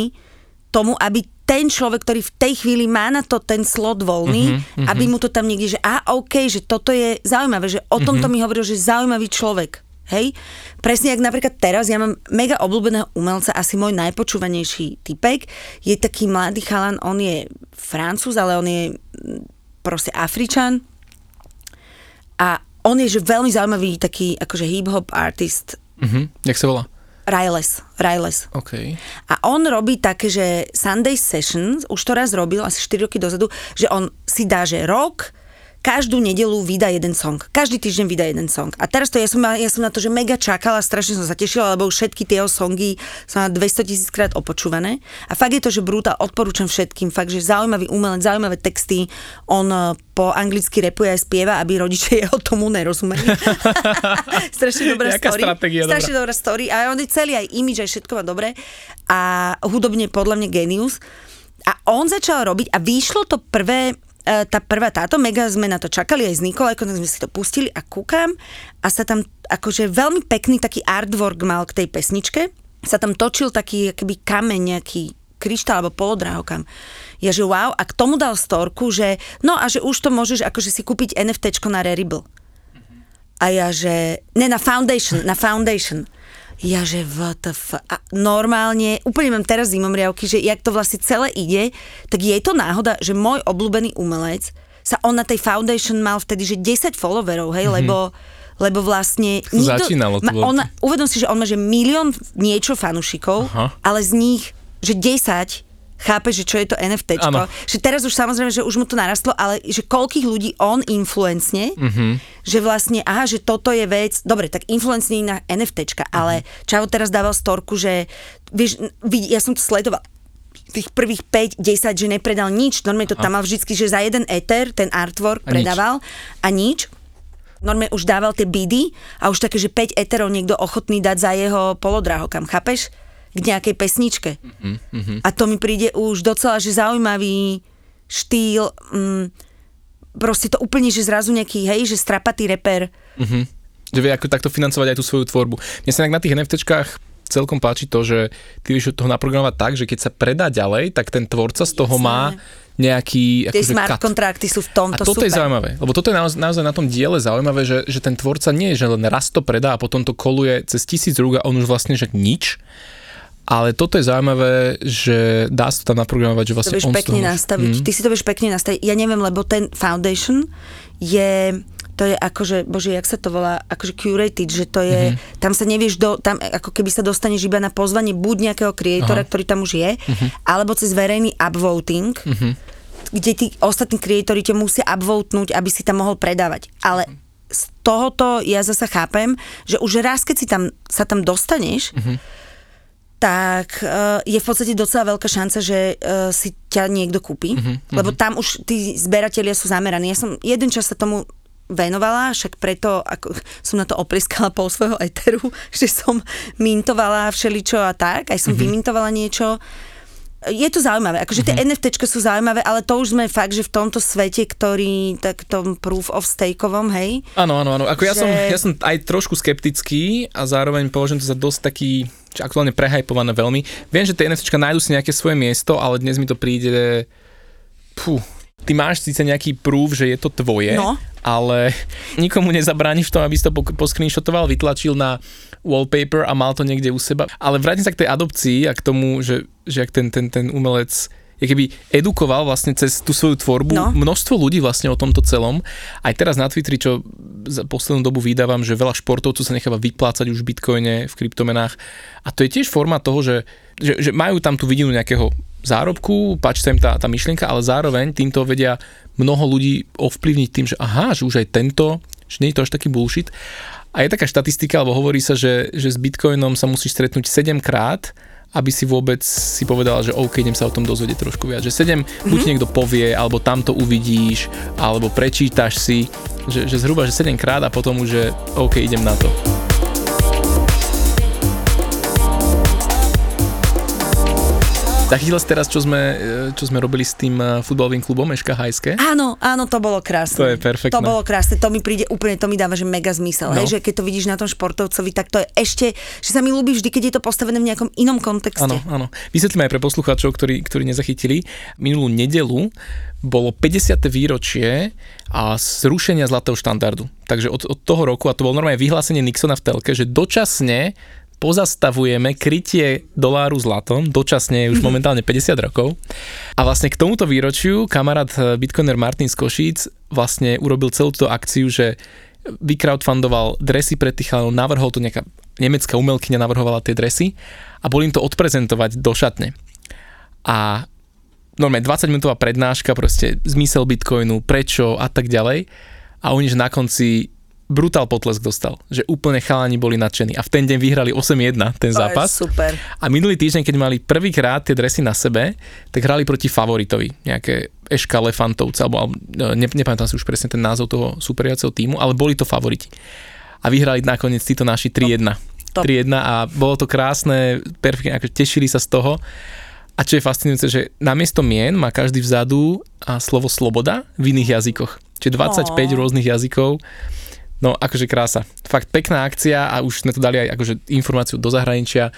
Speaker 2: tomu, aby ten človek, ktorý v tej chvíli má na to ten slot voľný, uh-huh, uh-huh. aby mu to tam niekde, že a OK, že toto je zaujímavé, že o tomto uh-huh. mi hovoril, že zaujímavý človek. Hej? Presne, jak napríklad teraz, ja mám mega obľúbeného umelca, asi môj najpočúvanejší typek, je taký mladý chalan, on je francúz, ale on je proste Afričan a on je že veľmi zaujímavý taký akože hip-hop artist,
Speaker 1: Mhm. Jak sa volá?
Speaker 2: Riles, Riles.
Speaker 1: OK.
Speaker 2: A on robí také, že Sunday Sessions, už to raz robil, asi 4 roky dozadu, že on si dá, že rok, každú nedelu vydá jeden song. Každý týždeň vydá jeden song. A teraz to ja som, ja som na to, že mega čakala, strašne som sa tešila, lebo všetky tie jeho songy sú na 200 tisíc krát opočúvané. A fakt je to, že brúta, odporúčam všetkým. Fakt, že zaujímavý umelec, zaujímavé texty. On eh, po anglicky repuje aj spieva, aby rodičia jeho tomu nerozumeli. strašne dobrá
Speaker 1: Jaká
Speaker 2: story.
Speaker 1: stratégia dobrá.
Speaker 2: strašne dobrá story. A on je celý aj imidž, aj všetko má dobre. A hudobne podľa mňa genius. A on začal robiť a vyšlo to prvé tá prvá táto mega sme na to čakali aj s Nikolajkom, tak sme si to pustili a kúkam a sa tam akože veľmi pekný taký artwork mal k tej pesničke. Sa tam točil taký akýby kameň, nejaký kryštál alebo polodráhokam. Ja že wow, a k tomu dal storku, že no a že už to môžeš akože si kúpiť NFTčko na Rarible. A ja že, ne na Foundation, na Foundation. Ja že what the f- a normálne, úplne mám teraz zimomriavky, že jak to vlastne celé ide, tak je to náhoda, že môj obľúbený umelec sa on na tej Foundation mal vtedy, že 10 followerov, hej, mm-hmm. lebo lebo vlastne...
Speaker 1: to začínalo, to
Speaker 2: ma, on, uvedom si, že on má že milión niečo fanúšikov,
Speaker 1: Aha.
Speaker 2: ale z nich, že 10 chápe, že čo je to NFT. Že teraz už samozrejme, že už mu to narastlo, ale že koľkých ľudí on influencne,
Speaker 1: Mhm.
Speaker 2: mm-hmm. že vlastne, aha, že toto je vec, dobre, tak influencne na NFT,
Speaker 1: Mhm.
Speaker 2: ale Čavo teraz dával storku, že vieš, ja som to sledoval, tých prvých 5-10, že nepredal nič, normálne to tam mal vždycky, že za jeden ether ten artwork
Speaker 1: A nič.
Speaker 2: predával a nič. Normálne už dával tie bidy a už také, že 5 eterov niekto ochotný dať za jeho polodráhokam, chápeš? K nejakej pesničke.
Speaker 1: Mhm,
Speaker 2: A to mi príde už docela, že zaujímavý štýl, mm, proste to úplne, že zrazu nejaký, hej, že strapatý reper.
Speaker 1: Mhm. Že vie ako takto financovať aj tú svoju tvorbu. Mne sa na tých NFTčkách celkom páči to, že ty vieš toho naprogramovať tak, že keď sa predá ďalej, tak ten tvorca z toho má nejaký
Speaker 2: Tie
Speaker 1: akože
Speaker 2: smart
Speaker 1: cut.
Speaker 2: kontrakty sú v
Speaker 1: A
Speaker 2: tomto
Speaker 1: toto
Speaker 2: super.
Speaker 1: je zaujímavé, lebo toto je naozaj, naozaj na tom diele zaujímavé, že, že ten tvorca nie je, že len raz to predá a potom to koluje cez tisíc rúk a on už vlastne že nič. Ale toto je zaujímavé, že dá sa to tam naprogramovať, že
Speaker 2: To
Speaker 1: vlastne
Speaker 2: vieš
Speaker 1: on z
Speaker 2: pekne
Speaker 1: toho-
Speaker 2: nastaviť.
Speaker 1: Mm.
Speaker 2: Ty si to vieš pekne nastaviť. Ja neviem, lebo ten foundation je to je akože, bože, jak sa to volá, akože curated, že to je, mm-hmm. tam sa nevieš, do, tam ako keby sa dostaneš iba na pozvanie buď nejakého kreatora, ktorý tam už je, mm-hmm. alebo cez verejný upvoting, mm-hmm. kde tí ostatní kreatori ťa musia upvotnúť, aby si tam mohol predávať. Ale z tohoto ja zasa chápem, že už raz, keď si tam, sa tam dostaneš, mm-hmm tak uh, je v podstate docela veľká šanca, že uh, si ťa niekto kúpi, mm-hmm. lebo tam už tí zberatelia sú zameraní. Ja som jeden čas sa tomu venovala, však preto ako, som na to opriskala pol svojho eteru, že som mintovala všeličo a tak, aj som mm-hmm. vymintovala niečo. Je to zaujímavé, akože tie NFTčka sú zaujímavé, ale to už sme fakt, že v tomto svete, ktorý, tak tom proof of stakeovom, hej,
Speaker 1: Áno, áno, áno. Ako ja,
Speaker 2: Že-
Speaker 1: som, ja som aj trošku skeptický a zároveň považujem to za dosť taký, či aktuálne prehajpované veľmi. Viem, že tie NFTčka nájdu si nejaké svoje miesto, ale dnes mi to príde... Pú, ty máš síce nejaký proof, že je to tvoje,
Speaker 2: No.
Speaker 1: ale nikomu nezabráni v tom, aby si to poscreenshotoval, vytlačil na wallpaper a mal to niekde u seba. Ale vrátim sa k tej adopcii a k tomu, že, že ak ten, ten, ten umelec keby edukoval vlastne cez tú svoju tvorbu
Speaker 2: No.
Speaker 1: množstvo ľudí vlastne o tomto celom. Aj teraz na Twitteri, čo za poslednú dobu vydávam, že veľa športovcov sa necháva vyplácať už v bitcoine, v kryptomenách. A to je tiež forma toho, že, že, že majú tam tú vidinu nejakého zárobku, páči sa im tá, tá myšlienka, ale zároveň týmto vedia mnoho ľudí ovplyvniť tým, že aha, že už aj tento, že nie je to až taký bullshit. A je taká štatistika, alebo hovorí sa, že, že s bitcoinom sa musíš stretnúť 7 krát, aby si vôbec si povedal, že OK, idem sa o tom dozvedieť trošku viac. Že 7 mm-hmm. buď niekto povie, alebo tam to uvidíš, alebo prečítaš si, že, že zhruba že 7 krát a potom už, že OK, idem na to. Zachytila si teraz, čo sme, e, čo sme robili s tým e, futbalovým klubom Eška Hajské?
Speaker 2: Áno, áno, to bolo krásne.
Speaker 1: To je perfektné.
Speaker 2: To bolo krásne, to mi príde úplne, to mi dáva, že mega zmysel,
Speaker 1: No.
Speaker 2: hej, že keď to vidíš na tom športovcovi, tak to je ešte, že sa mi ľúbi vždy, keď je to postavené v nejakom inom kontexte.
Speaker 1: Áno, áno. Vysvetlím aj pre poslucháčov, ktorí, ktorí nezachytili. Minulú nedelu bolo 50. výročie a zrušenia zlatého štandardu. Takže od, od toho roku, a to bolo normálne vyhlásenie Nixona v telke, že dočasne pozastavujeme krytie doláru zlatom, dočasne už momentálne 50 rokov. A vlastne k tomuto výročiu kamarát eh, bitcoiner Martin z Košíc vlastne urobil celú túto akciu, že vycrowdfundoval dresy pre tých chalanov, navrhol to nejaká nemecká umelkyňa navrhovala tie dresy a bol im to odprezentovať do šatne. A normálne 20 minútová prednáška, proste zmysel bitcoinu, prečo a tak ďalej. A oni, že na konci brutál potlesk dostal, že úplne chalani boli nadšení a v ten deň vyhrali 8-1 ten
Speaker 2: To
Speaker 1: zápas.
Speaker 2: super.
Speaker 1: A minulý týždeň, keď mali prvýkrát tie dresy na sebe, tak hrali proti favoritovi, nejaké Eška Lefantovce, alebo alebo, ne, nepamätám si už presne ten názov toho superiaceho týmu, ale boli to favoriti. A vyhrali nakoniec títo naši 3-1.
Speaker 2: Top.
Speaker 1: 3-1 a bolo to krásne, perfektne, ako tešili sa z toho. A čo je fascinujúce, že namiesto mien má každý vzadu a slovo sloboda v iných jazykoch. Čiže 25
Speaker 2: Ó.
Speaker 1: rôznych jazykov. No akože krása. Fakt pekná akcia a už sme to dali aj akože informáciu do zahraničia.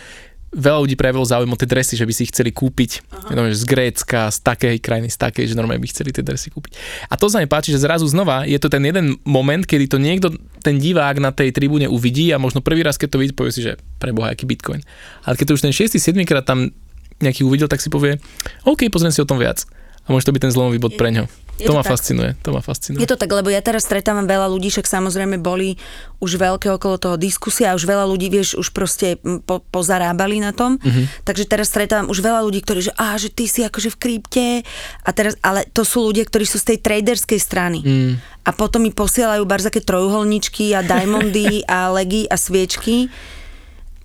Speaker 1: Veľa ľudí prejavilo záujem o tie dresy, že by si ich chceli kúpiť. Že z Grécka, z takej krajiny, z takej, že normálne by chceli tie dresy kúpiť. A to sa mi páči, že zrazu znova je to ten jeden moment, kedy to niekto, ten divák na tej tribúne uvidí a možno prvý raz, keď to vidí, povie si, že preboha, aký bitcoin. Ale keď to už ten 6. 7. krát tam nejaký uvidel, tak si povie, OK, pozriem si o tom viac. A môže to byť ten zlomový bod pre ňo.
Speaker 2: je
Speaker 1: To
Speaker 2: to
Speaker 1: ma
Speaker 2: tak.
Speaker 1: fascinuje, to ma fascinuje.
Speaker 2: Je to tak, lebo ja teraz stretávam veľa ľudí, však samozrejme boli už veľké okolo toho diskusia a už veľa ľudí, vieš, už proste po, pozarábali na tom. Mm-hmm. Takže teraz stretávam už veľa ľudí, ktorí, že á, že ty si akože v krypte a teraz, ale to sú ľudia, ktorí sú z tej traderskej strany. Mm. A potom mi posielajú barzaké trojuholničky a diamondy a legy a sviečky.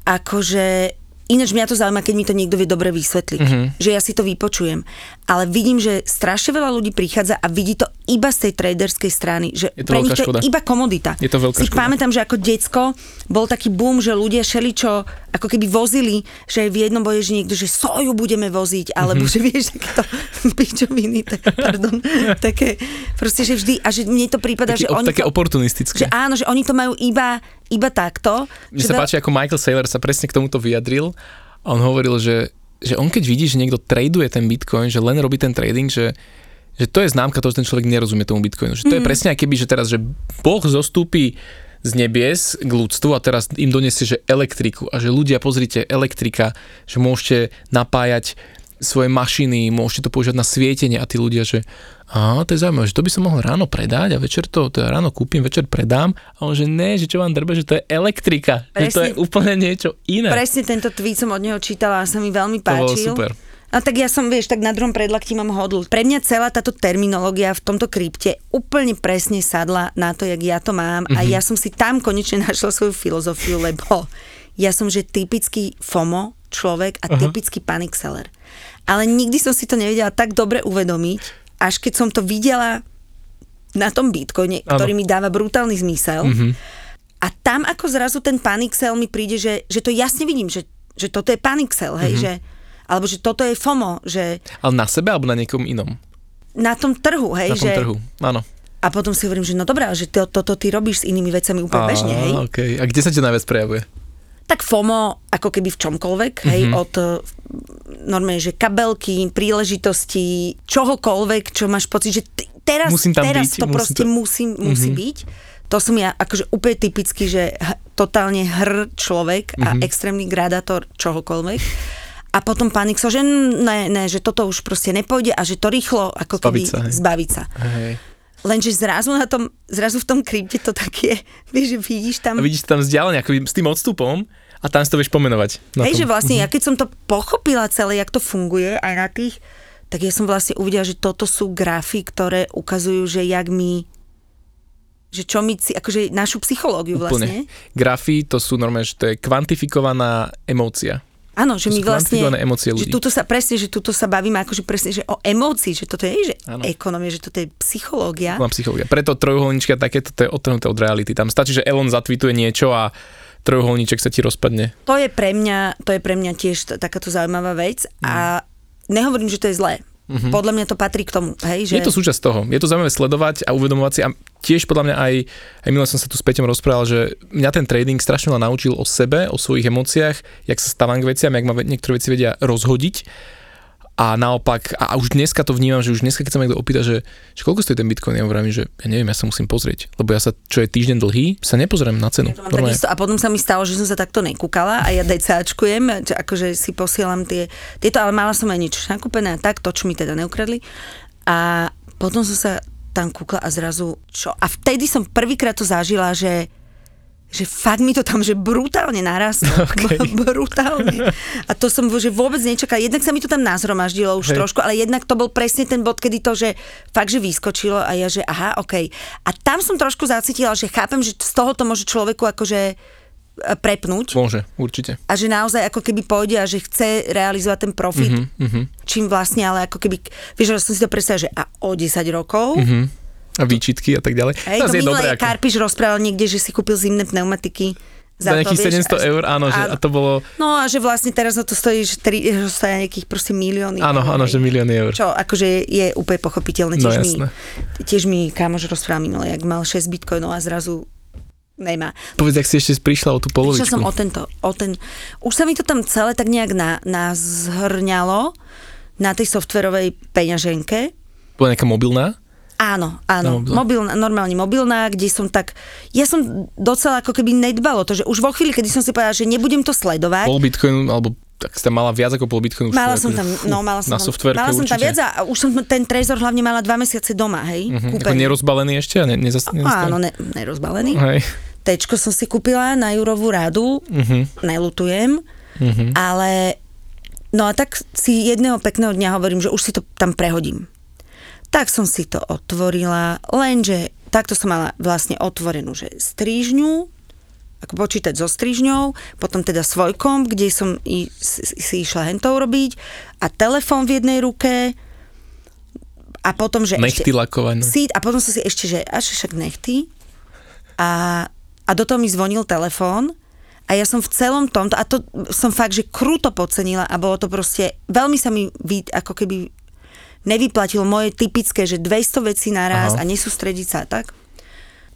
Speaker 2: Akože Ináč mňa to zaujíma, keď mi to niekto vie dobre vysvetliť, mm-hmm. že ja si to vypočujem. Ale vidím, že strašne veľa ľudí prichádza a vidí to iba z tej traderskej strany, že
Speaker 1: Je to
Speaker 2: pre nich to
Speaker 1: škoda.
Speaker 2: je iba komodita.
Speaker 1: Je to veľká
Speaker 2: si
Speaker 1: škoda.
Speaker 2: pamätám, že ako decko bol taký boom, že ľudia šeličo ako keby vozili, že v jednom boje, že niekto, že soju budeme voziť, alebo
Speaker 1: Mhm.
Speaker 2: mm-hmm. že vieš, takéto pičoviny, tak, pardon, také, proste, že vždy, a že mne to prípada, že
Speaker 1: Taký, op,
Speaker 2: oni
Speaker 1: také
Speaker 2: to,
Speaker 1: oportunistické.
Speaker 2: že áno, že oni to majú iba, iba takto.
Speaker 1: Mne
Speaker 2: že
Speaker 1: sa
Speaker 2: veľ-
Speaker 1: páči, ako Michael Saylor sa presne k tomuto vyjadril a on hovoril, že, že on keď vidí, že niekto traduje ten bitcoin, že len robí ten trading, že, že to je známka toho, že ten človek nerozumie tomu bitcoinu. Že to
Speaker 2: Mhm.
Speaker 1: je presne ako keby, že teraz, že Boh zostúpi z nebies k ľudstvu a teraz im donesie, že elektriku a že ľudia, pozrite, elektrika, že môžete napájať svoje mašiny, môžete to používať na svietenie a tí ľudia, že a to je zaujímavé, že to by som mohol ráno predať a večer to, to ráno kúpim, večer predám a on, že ne, že čo vám drbe, že to je elektrika, že to je
Speaker 2: Presne.
Speaker 1: úplne niečo iné.
Speaker 2: Presne tento tweet som od neho čítala a sa mi veľmi
Speaker 1: To bolo
Speaker 2: páčil.
Speaker 1: super.
Speaker 2: A tak ja som, vieš, tak na druhom predlakti mám hodl. Pre mňa celá táto terminológia v tomto krypte úplne presne sadla na to, jak ja to mám a
Speaker 1: Mhm.
Speaker 2: ja som si tam konečne našla svoju filozofiu, lebo ja som, že typický FOMO človek a typický panic seller. Ale nikdy som si to nevedela tak dobre uvedomiť, až keď som to videla na tom bitcoine,
Speaker 1: Áno.
Speaker 2: ktorý mi dáva brutálny zmysel.
Speaker 1: Mhm.
Speaker 2: A tam ako zrazu ten panic sell mi príde, že, že to jasne vidím, že, že toto je panic sell, hej,
Speaker 1: Mhm.
Speaker 2: že, alebo že toto je FOMO, že
Speaker 1: Ale na sebe alebo na niekom inom?
Speaker 2: na tom trhu, hej,
Speaker 1: Na tom
Speaker 2: že...
Speaker 1: trhu, áno.
Speaker 2: A potom si hovorím, že no dobré, že to, toto ty robíš s inými vecami úplne bežne, hej.
Speaker 1: Okay. A kde sa ti najviac prejavuje?
Speaker 2: Tak FOMO, ako keby v čomkoľvek, hej,
Speaker 1: Mhm.
Speaker 2: od eh, normálne, že kabelky, príležitosti, čohokoľvek, čo máš pocit, že t- teraz,
Speaker 1: Musím tam
Speaker 2: teraz
Speaker 1: byť,
Speaker 2: to
Speaker 1: musím
Speaker 2: proste
Speaker 1: to-
Speaker 2: musí, musí byť. To som ja akože úplne typický, že h- totálne hr človek a extrémny gradátor čohokoľvek. A potom panik sa, že ne, ne, že toto už proste nepôjde a že to rýchlo ako
Speaker 1: Zbaviť
Speaker 2: keby
Speaker 1: sa, hej.
Speaker 2: zbaviť sa.
Speaker 1: Hej.
Speaker 2: Lenže zrazu na tom, zrazu v tom krypte to tak je, vieš, že vidíš tam...
Speaker 1: A vidíš tam vzdialene, ako s tým odstupom a tam si to vieš pomenovať.
Speaker 2: Hej, že vlastne ja keď som to pochopila celé, jak to funguje aj na tých, tak ja som vlastne uvidela, že toto sú grafy, ktoré ukazujú, že jak my že čo my, akože našu psychológiu vlastne.
Speaker 1: Úplne. Grafy to sú normálne, že to je kvantifikovaná emócia.
Speaker 2: Áno, že
Speaker 1: To
Speaker 2: my vlastne,
Speaker 1: emócie
Speaker 2: že
Speaker 1: ľudí.
Speaker 2: tuto sa presne, že tuto sa bavíme akože presne, že o emócii, že toto je, že
Speaker 1: Áno.
Speaker 2: ekonomia, že toto je psychológia.
Speaker 1: Psychológia. Preto trojuholníčka takéto to je odtrhnuté od reality. Tam stačí, že Elon zatvituje niečo a trojuholníček sa ti rozpadne.
Speaker 2: To je pre mňa, to je pre mňa tiež takáto zaujímavá vec a nehovorím, že to je zlé. Mm-hmm. Podľa mňa to patrí k tomu, hej, že...
Speaker 1: Je to súčasť toho. Je to zaujímavé sledovať a uvedomovať si a tiež podľa mňa aj, aj minule som sa tu s Peťom rozprával, že mňa ten trading strašne naučil o sebe, o svojich emóciách, jak sa stávam k veciam, jak ma niektoré veci vedia rozhodiť a naopak, a už dneska to vnímam, že už dneska, keď sa ma niekto opýta, že, že koľko stojí ten Bitcoin, ja hovorím, že ja neviem, ja sa musím pozrieť, lebo ja sa, čo je týždeň dlhý, sa nepozriem na cenu.
Speaker 2: Ja takisto, a potom sa mi stalo, že som sa takto nekúkala a ja DCAčkujem, že akože si posielam tie, tieto, ale mala som aj niečo nakúpené a tak, to, čo mi teda neukradli. A potom som sa tam kúkla a zrazu, čo? A vtedy som prvýkrát to zažila, že že fakt mi to tam, že brutálne narastlo. Okay. brutálne. A to som že vôbec nečakala. Jednak sa mi to tam nazhromaždilo už Hej. trošku, ale jednak to bol presne ten bod, kedy to, že fakt, že vyskočilo a ja, že aha, OK. A tam som trošku zacítila, že chápem, že z toho to môže človeku akože e, prepnúť.
Speaker 1: Môže, určite.
Speaker 2: A že naozaj ako keby pôjde a že chce realizovať ten profit. Mm-hmm, čím vlastne, ale ako keby, vieš, že som si to predstavila, že a o 10 rokov mm-hmm
Speaker 1: a výčitky a tak ďalej.
Speaker 2: Hej, to je dobré, ako... Karpiš rozprával niekde, že si kúpil zimné pneumatiky
Speaker 1: za, za nejakých to, 700 vieš, eur, áno, že, a to bolo...
Speaker 2: No a že vlastne teraz to stojí, že, tri, že stojí nejakých proste milióny.
Speaker 1: Áno, áno, že milióny eur.
Speaker 2: Čo akože je úplne pochopiteľné. Tiež,
Speaker 1: no,
Speaker 2: mi, tiež mi kamož rozprával minule, jak mal 6 bitcoinov a zrazu nemá.
Speaker 1: Povedz, ak si ešte prišla o tú polovičku.
Speaker 2: Prišla som o tento, o ten, už sa mi to tam celé tak nejak na, nazhrňalo na tej softverovej peňaženke.
Speaker 1: Bola nejaká mobilná?
Speaker 2: Áno, áno. No, mobilná, normálne mobilná, kde som tak... Ja som docela ako keby nedbalo to, že už vo chvíli, kedy som si povedala, že nebudem to sledovať...
Speaker 1: Pol bitcoin, alebo tak si tam mala viac ako pol bitcoinu.
Speaker 2: Mala som tam, no mala som
Speaker 1: na tam,
Speaker 2: mala som
Speaker 1: tam
Speaker 2: viac a už som ten trezor hlavne mala dva mesiace doma, hej.
Speaker 1: Uh-huh. Ako nerozbalený ešte? Ne, nezas,
Speaker 2: Áno, ne, nerozbalený. Hej. Tečko som si kúpila na Jurovú radu, uh-huh. nelutujem, uh-huh. ale no a tak si jedného pekného dňa hovorím, že už si to tam prehodím. Tak som si to otvorila, lenže takto som mala vlastne otvorenú, že strížňu, ako počítať so strižňou, potom teda svoj komp, kde som i, si, išla hentou robiť a telefón v jednej ruke a potom, že
Speaker 1: nechty lakované.
Speaker 2: Si, a potom som si ešte, že až však nechty a, a do toho mi zvonil telefón a ja som v celom tomto, a to som fakt, že kruto podcenila a bolo to proste, veľmi sa mi vid, ako keby nevyplatilo moje typické, že 200 vecí naraz Aha. a nesústrediť sa tak.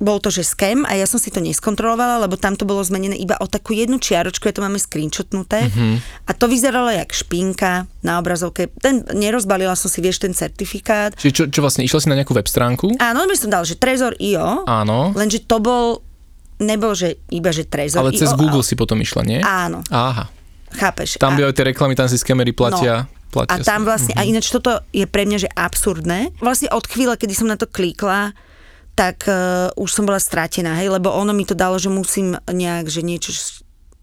Speaker 2: Bol to, že scam a ja som si to neskontrolovala, lebo tam to bolo zmenené iba o takú jednu čiaročku, ja to máme screenshotnuté uh-huh. a to vyzeralo jak špinka na obrazovke. Ten, nerozbalila som si, vieš, ten certifikát.
Speaker 1: Čiže čo, čo vlastne, išla si na nejakú web stránku?
Speaker 2: Áno, by som dal, že Trezor.io.
Speaker 1: Áno.
Speaker 2: Lenže to bol, nebol, že iba, že Trezor.
Speaker 1: Ale cez Google si potom išla, nie?
Speaker 2: Áno.
Speaker 1: Aha.
Speaker 2: Chápeš?
Speaker 1: Tam by aj tie reklamy, tam si skamery platia. No
Speaker 2: Platia a tam vlastne, a mhm. ináč toto je pre mňa, že absurdné. Vlastne od chvíle, kedy som na to klikla, tak uh, už som bola stratená, hej, lebo ono mi to dalo, že musím nejak, že niečo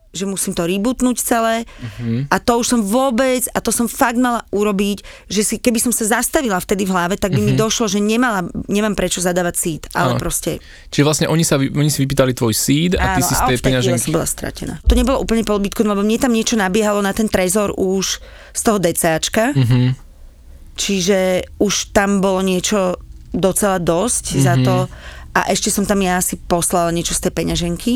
Speaker 2: že musím to rebootnúť celé uh-huh. a to už som vôbec, a to som fakt mala urobiť, že si, keby som sa zastavila vtedy v hlave, tak by uh-huh. mi mhm. došlo, že nemala, nemám prečo zadávať seed, ale ano. proste...
Speaker 1: Čiže vlastne oni, sa, oni si vypýtali tvoj seed a ty Áno, si z tej peňaženky...
Speaker 2: som bola stratená. To nebolo úplne pol bitcoin, lebo mne tam niečo nabiehalo na ten trezor už z toho DCAčka, uh-huh. čiže už tam bolo niečo docela dosť uh-huh. za to a ešte som tam ja asi poslala niečo z tej peňaženky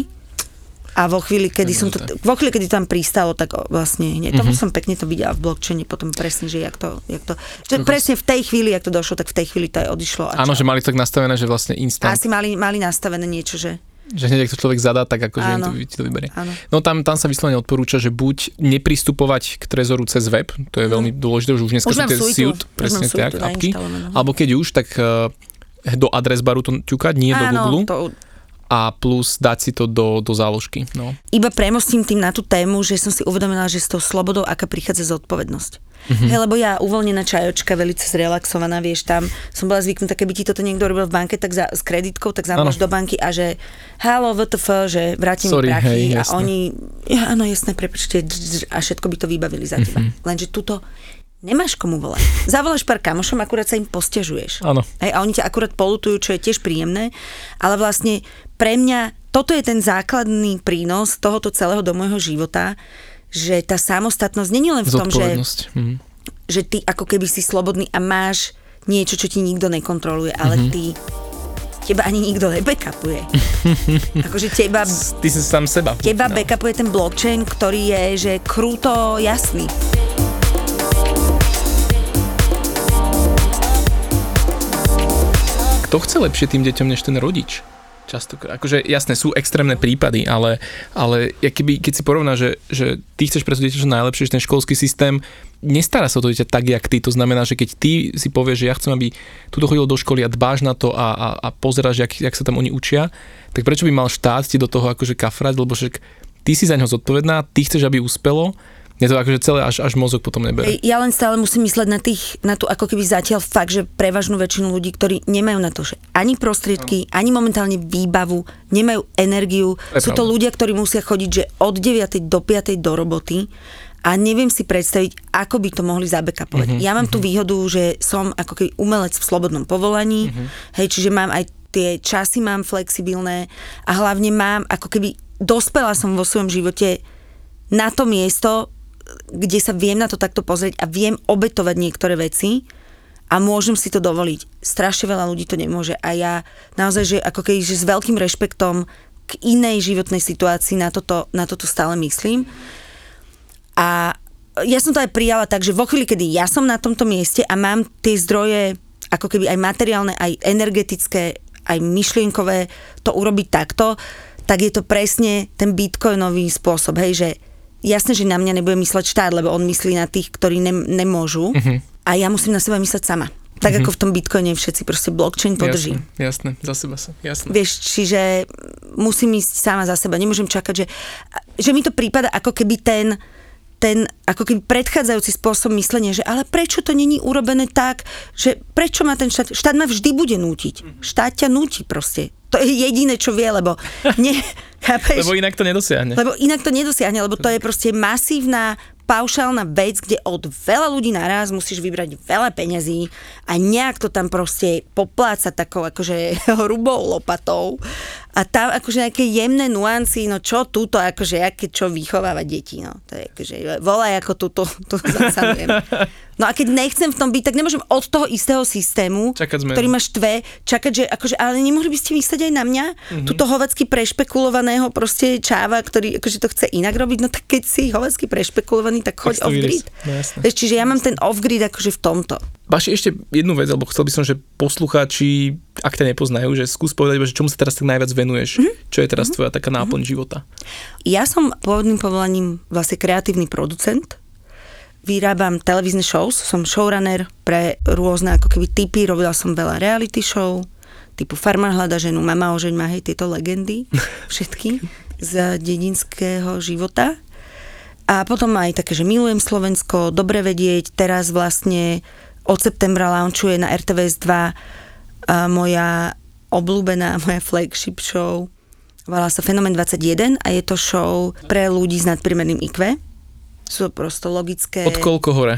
Speaker 2: a vo chvíli, kedy som to, vo chvíli, kedy tam pristalo, tak vlastne hneď, mm-hmm. som pekne to videla v blockchaine potom presne, že jak to, jak to že presne v tej chvíli, jak to došlo, tak v tej chvíli to aj odišlo.
Speaker 1: Áno, že mali tak nastavené, že vlastne instant.
Speaker 2: Asi mali, mali nastavené niečo, že
Speaker 1: že hneď, ak to človek zadá, tak akože to, ti to vyberie. Áno. No tam, tam sa vyslovene odporúča, že buď nepristupovať k trezoru cez web, to je veľmi dôležité, že už dneska už sú tie suit, presne tak, apky, alebo keď už, tak uh, do adres baru to ťukať, nie Áno, do Google. To, a plus dať si to do, do záložky. No.
Speaker 2: Iba premostím tým na tú tému, že som si uvedomila, že s tou slobodou, aká prichádza zodpovednosť. Mm-hmm. Hej, lebo ja uvoľnená čajočka, veľmi zrelaxovaná, vieš, tam som bola zvyknutá, keby ti toto niekto robil v banke, tak za, s kreditkou, tak zavoláš do banky a že halo, VTF, že vrátim Sorry, prachy hej, a jasné. oni, ja, áno, jasné, prepočte, a všetko by to vybavili za teba. Mm-hmm. Lenže tuto nemáš komu volať. Zavoláš pár kamošom, akurát sa im postiažuješ.
Speaker 1: Áno.
Speaker 2: Hej, a oni ťa akurát polutujú, čo je tiež príjemné, ale vlastne pre mňa toto je ten základný prínos tohoto celého do môjho života, že tá samostatnosť není len v tom, že, mm. že ty ako keby si slobodný a máš niečo, čo ti nikto nekontroluje, ale mm-hmm. ty teba ani nikto nebackupuje. akože teba...
Speaker 1: Ty si sám seba.
Speaker 2: Teba no. backupuje ten blockchain, ktorý je, že krúto jasný.
Speaker 1: Kto chce lepšie tým deťom než ten rodič? Často, akože jasné, sú extrémne prípady, ale, ale keby, keď si porovná, že, že ty chceš pre dieťa čo najlepšie, že ten školský systém nestará sa o to dieťa tak, jak ty. To znamená, že keď ty si povieš, že ja chcem, aby tuto chodil do školy a dbáš na to a, a, a pozeráš, jak, jak sa tam oni učia, tak prečo by mal štát ti do toho akože kafrať, lebo však ty si za ňo zodpovedná, ty chceš, aby uspelo mne to akože celé až, až mozog potom nebere.
Speaker 2: Ja len stále musím mysleť na tých, na tú ako keby zatiaľ fakt, že prevažnú väčšinu ľudí, ktorí nemajú na to, že ani prostriedky, ani momentálne výbavu, nemajú energiu. Je Sú pravda. to ľudia, ktorí musia chodiť, že od 9. do 5. do roboty a neviem si predstaviť, ako by to mohli zabekapovať. Mm-hmm, ja mám mm-hmm. tú mhm. výhodu, že som ako keby umelec v slobodnom povolaní, mm-hmm. hej, čiže mám aj tie časy mám flexibilné a hlavne mám ako keby dospela som vo svojom živote na to miesto, kde sa viem na to takto pozrieť a viem obetovať niektoré veci a môžem si to dovoliť. Strašne veľa ľudí to nemôže a ja naozaj, že ako keď že s veľkým rešpektom k inej životnej situácii na toto, na toto stále myslím. A ja som to aj prijala tak, že vo chvíli, kedy ja som na tomto mieste a mám tie zdroje ako keby aj materiálne, aj energetické, aj myšlienkové to urobiť takto, tak je to presne ten bitcoinový spôsob, hej, že jasné, že na mňa nebude mysleť štát, lebo on myslí na tých, ktorí ne, nemôžu uh-huh. a ja musím na seba mysleť sama. Tak uh-huh. ako v tom Bitcoine všetci proste blockchain podrží.
Speaker 1: Jasné, jasné, za seba sa, jasné.
Speaker 2: Vieš, čiže musím ísť sama za seba. Nemôžem čakať, že, že mi to prípada ako keby ten ten ako keby predchádzajúci spôsob myslenia, že ale prečo to není urobené tak, že prečo má ten štát, štát ma vždy bude nútiť. Mhm. Štát ťa núti proste. To je jediné, čo vie, lebo ne,
Speaker 1: chápeš? Lebo inak to nedosiahne.
Speaker 2: Lebo inak to nedosiahne, lebo to je proste masívna paušálna vec, kde od veľa ľudí naraz musíš vybrať veľa peňazí a nejak to tam proste popláca takou akože hrubou lopatou a tam akože nejaké jemné nuancy, no čo túto, akože aké čo vychováva deti, no. To je akože, volaj ako túto, to zasadujem. No a keď nechcem v tom byť, tak nemôžem od toho istého systému, ktorý ma štve, čakať, že akože, ale nemohli by ste myslieť aj na mňa? Mm-hmm. Tuto hovacky prešpekulovaného proste čáva, ktorý akože to chce inak robiť, no tak keď si hovacky prešpekulovaný, tak choď off-grid. No, čiže ja mám ten off-grid akože v tomto.
Speaker 1: Baši, ešte jednu vec, alebo chcel by som, že poslucháči, ak ťa nepoznajú, že skús povedať, že čomu sa teraz tak najviac venuješ. Mm-hmm. Čo je teraz mm-hmm. tvoja taká náplň mm-hmm. života?
Speaker 2: Ja som pôvodným povolaním vlastne kreatívny producent vyrábam televízne shows, som showrunner pre rôzne ako keby typy, robila som veľa reality show, typu Farmar hľada ženu, Mama ožeň má, hej, tieto legendy, všetky z dedinského života. A potom aj také, že milujem Slovensko, dobre vedieť, teraz vlastne od septembra launchuje na RTVS 2 a moja obľúbená, moja flagship show, volá sa Fenomen 21 a je to show pre ľudí s nadprimerným IQ sú prosto logické.
Speaker 1: Od koľko hore?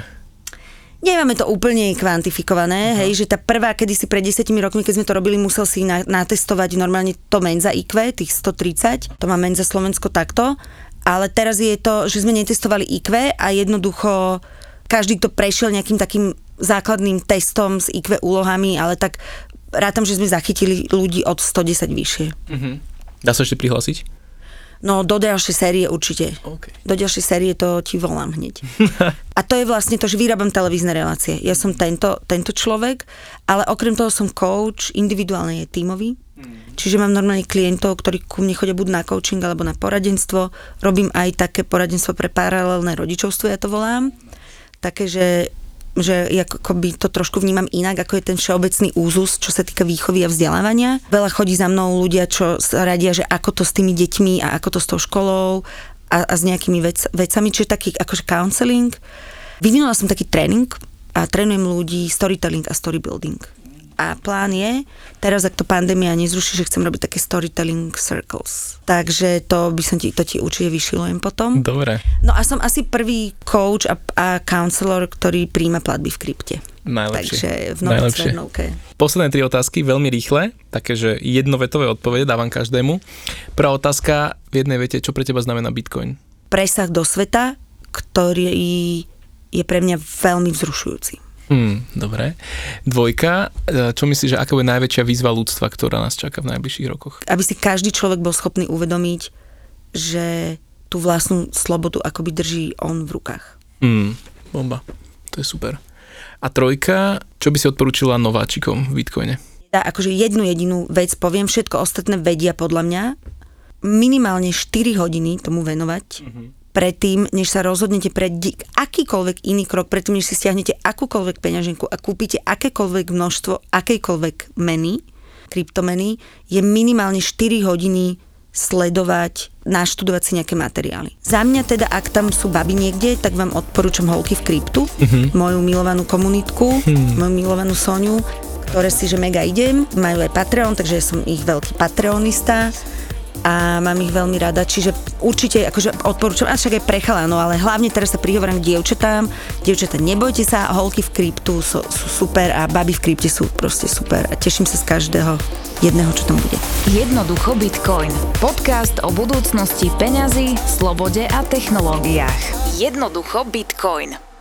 Speaker 2: Nemáme to úplne kvantifikované, uh-huh. hej, že tá prvá, kedy si pred 10 rokmi, keď sme to robili, musel si na, natestovať normálne to Menza IQ, tých 130, to má Menza Slovensko takto, ale teraz je to, že sme netestovali IQ a jednoducho každý, kto prešiel nejakým takým základným testom s IQ úlohami, ale tak rátam, že sme zachytili ľudí od 110 vyššie. Uh-huh.
Speaker 1: Dá sa ešte prihlásiť?
Speaker 2: No do ďalšej série určite. Okay. Do ďalšej série to ti volám hneď. A to je vlastne to, že vyrábam televízne relácie. Ja som tento, tento človek, ale okrem toho som coach, individuálne je tímový. Mm. Čiže mám normálne klientov, ktorí ku mne chodia buď na coaching alebo na poradenstvo. Robím aj také poradenstvo pre paralelné rodičovstvo, ja to volám. Také, že že by to trošku vnímam inak, ako je ten všeobecný úzus, čo sa týka výchovy a vzdelávania. Veľa chodí za mnou ľudia, čo sa radia, že ako to s tými deťmi a ako to s tou školou a, a s nejakými vec, vecami, čiže taký akože counseling. Vyvinula som taký tréning a trénujem ľudí storytelling a storybuilding a plán je, teraz ak to pandémia nezruší, že chcem robiť také storytelling circles. Takže to by som ti, to ti určite vyšilujem potom.
Speaker 1: Dobre.
Speaker 2: No a som asi prvý coach a, a counselor, ktorý príjma platby v krypte.
Speaker 1: Najlepšie.
Speaker 2: Takže v Najlepšie.
Speaker 1: Posledné tri otázky, veľmi rýchle, také, že jednovetové odpovede dávam každému. Prvá otázka v jednej vete, čo pre teba znamená Bitcoin?
Speaker 2: Presah do sveta, ktorý je pre mňa veľmi vzrušujúci.
Speaker 1: Hmm, dobre. Dvojka, e, čo myslíš, že aká bude najväčšia výzva ľudstva, ktorá nás čaká v najbližších rokoch?
Speaker 2: Aby si každý človek bol schopný uvedomiť, že tú vlastnú slobodu akoby drží on v rukách.
Speaker 1: Hmm, bomba. To je super. A trojka, čo by si odporúčila nováčikom v Bitcoine?
Speaker 2: Ja akože jednu jedinú vec poviem, všetko ostatné vedia podľa mňa. Minimálne 4 hodiny tomu venovať. Mm-hmm predtým, než sa rozhodnete pre akýkoľvek iný krok, predtým, než si stiahnete akúkoľvek peňaženku a kúpite akékoľvek množstvo akejkoľvek meny, kryptomeny, je minimálne 4 hodiny sledovať, naštudovať si nejaké materiály. Za mňa teda, ak tam sú baby niekde, tak vám odporúčam holky v kryptu, mm-hmm. moju milovanú komunitku, mm. moju milovanú Soniu, ktoré si, že mega idem, majú aj Patreon, takže som ich veľký Patreonista a mám ich veľmi rada, čiže určite akože odporúčam, a však aj pre chalanov, ale hlavne teraz sa prihovorím k dievčatám. Dievčatá, nebojte sa, holky v kryptu sú, sú super a baby v krypte sú proste super a teším sa z každého jedného, čo tam bude.
Speaker 3: Jednoducho Bitcoin. Podcast o budúcnosti peňazí, slobode a technológiách. Jednoducho Bitcoin.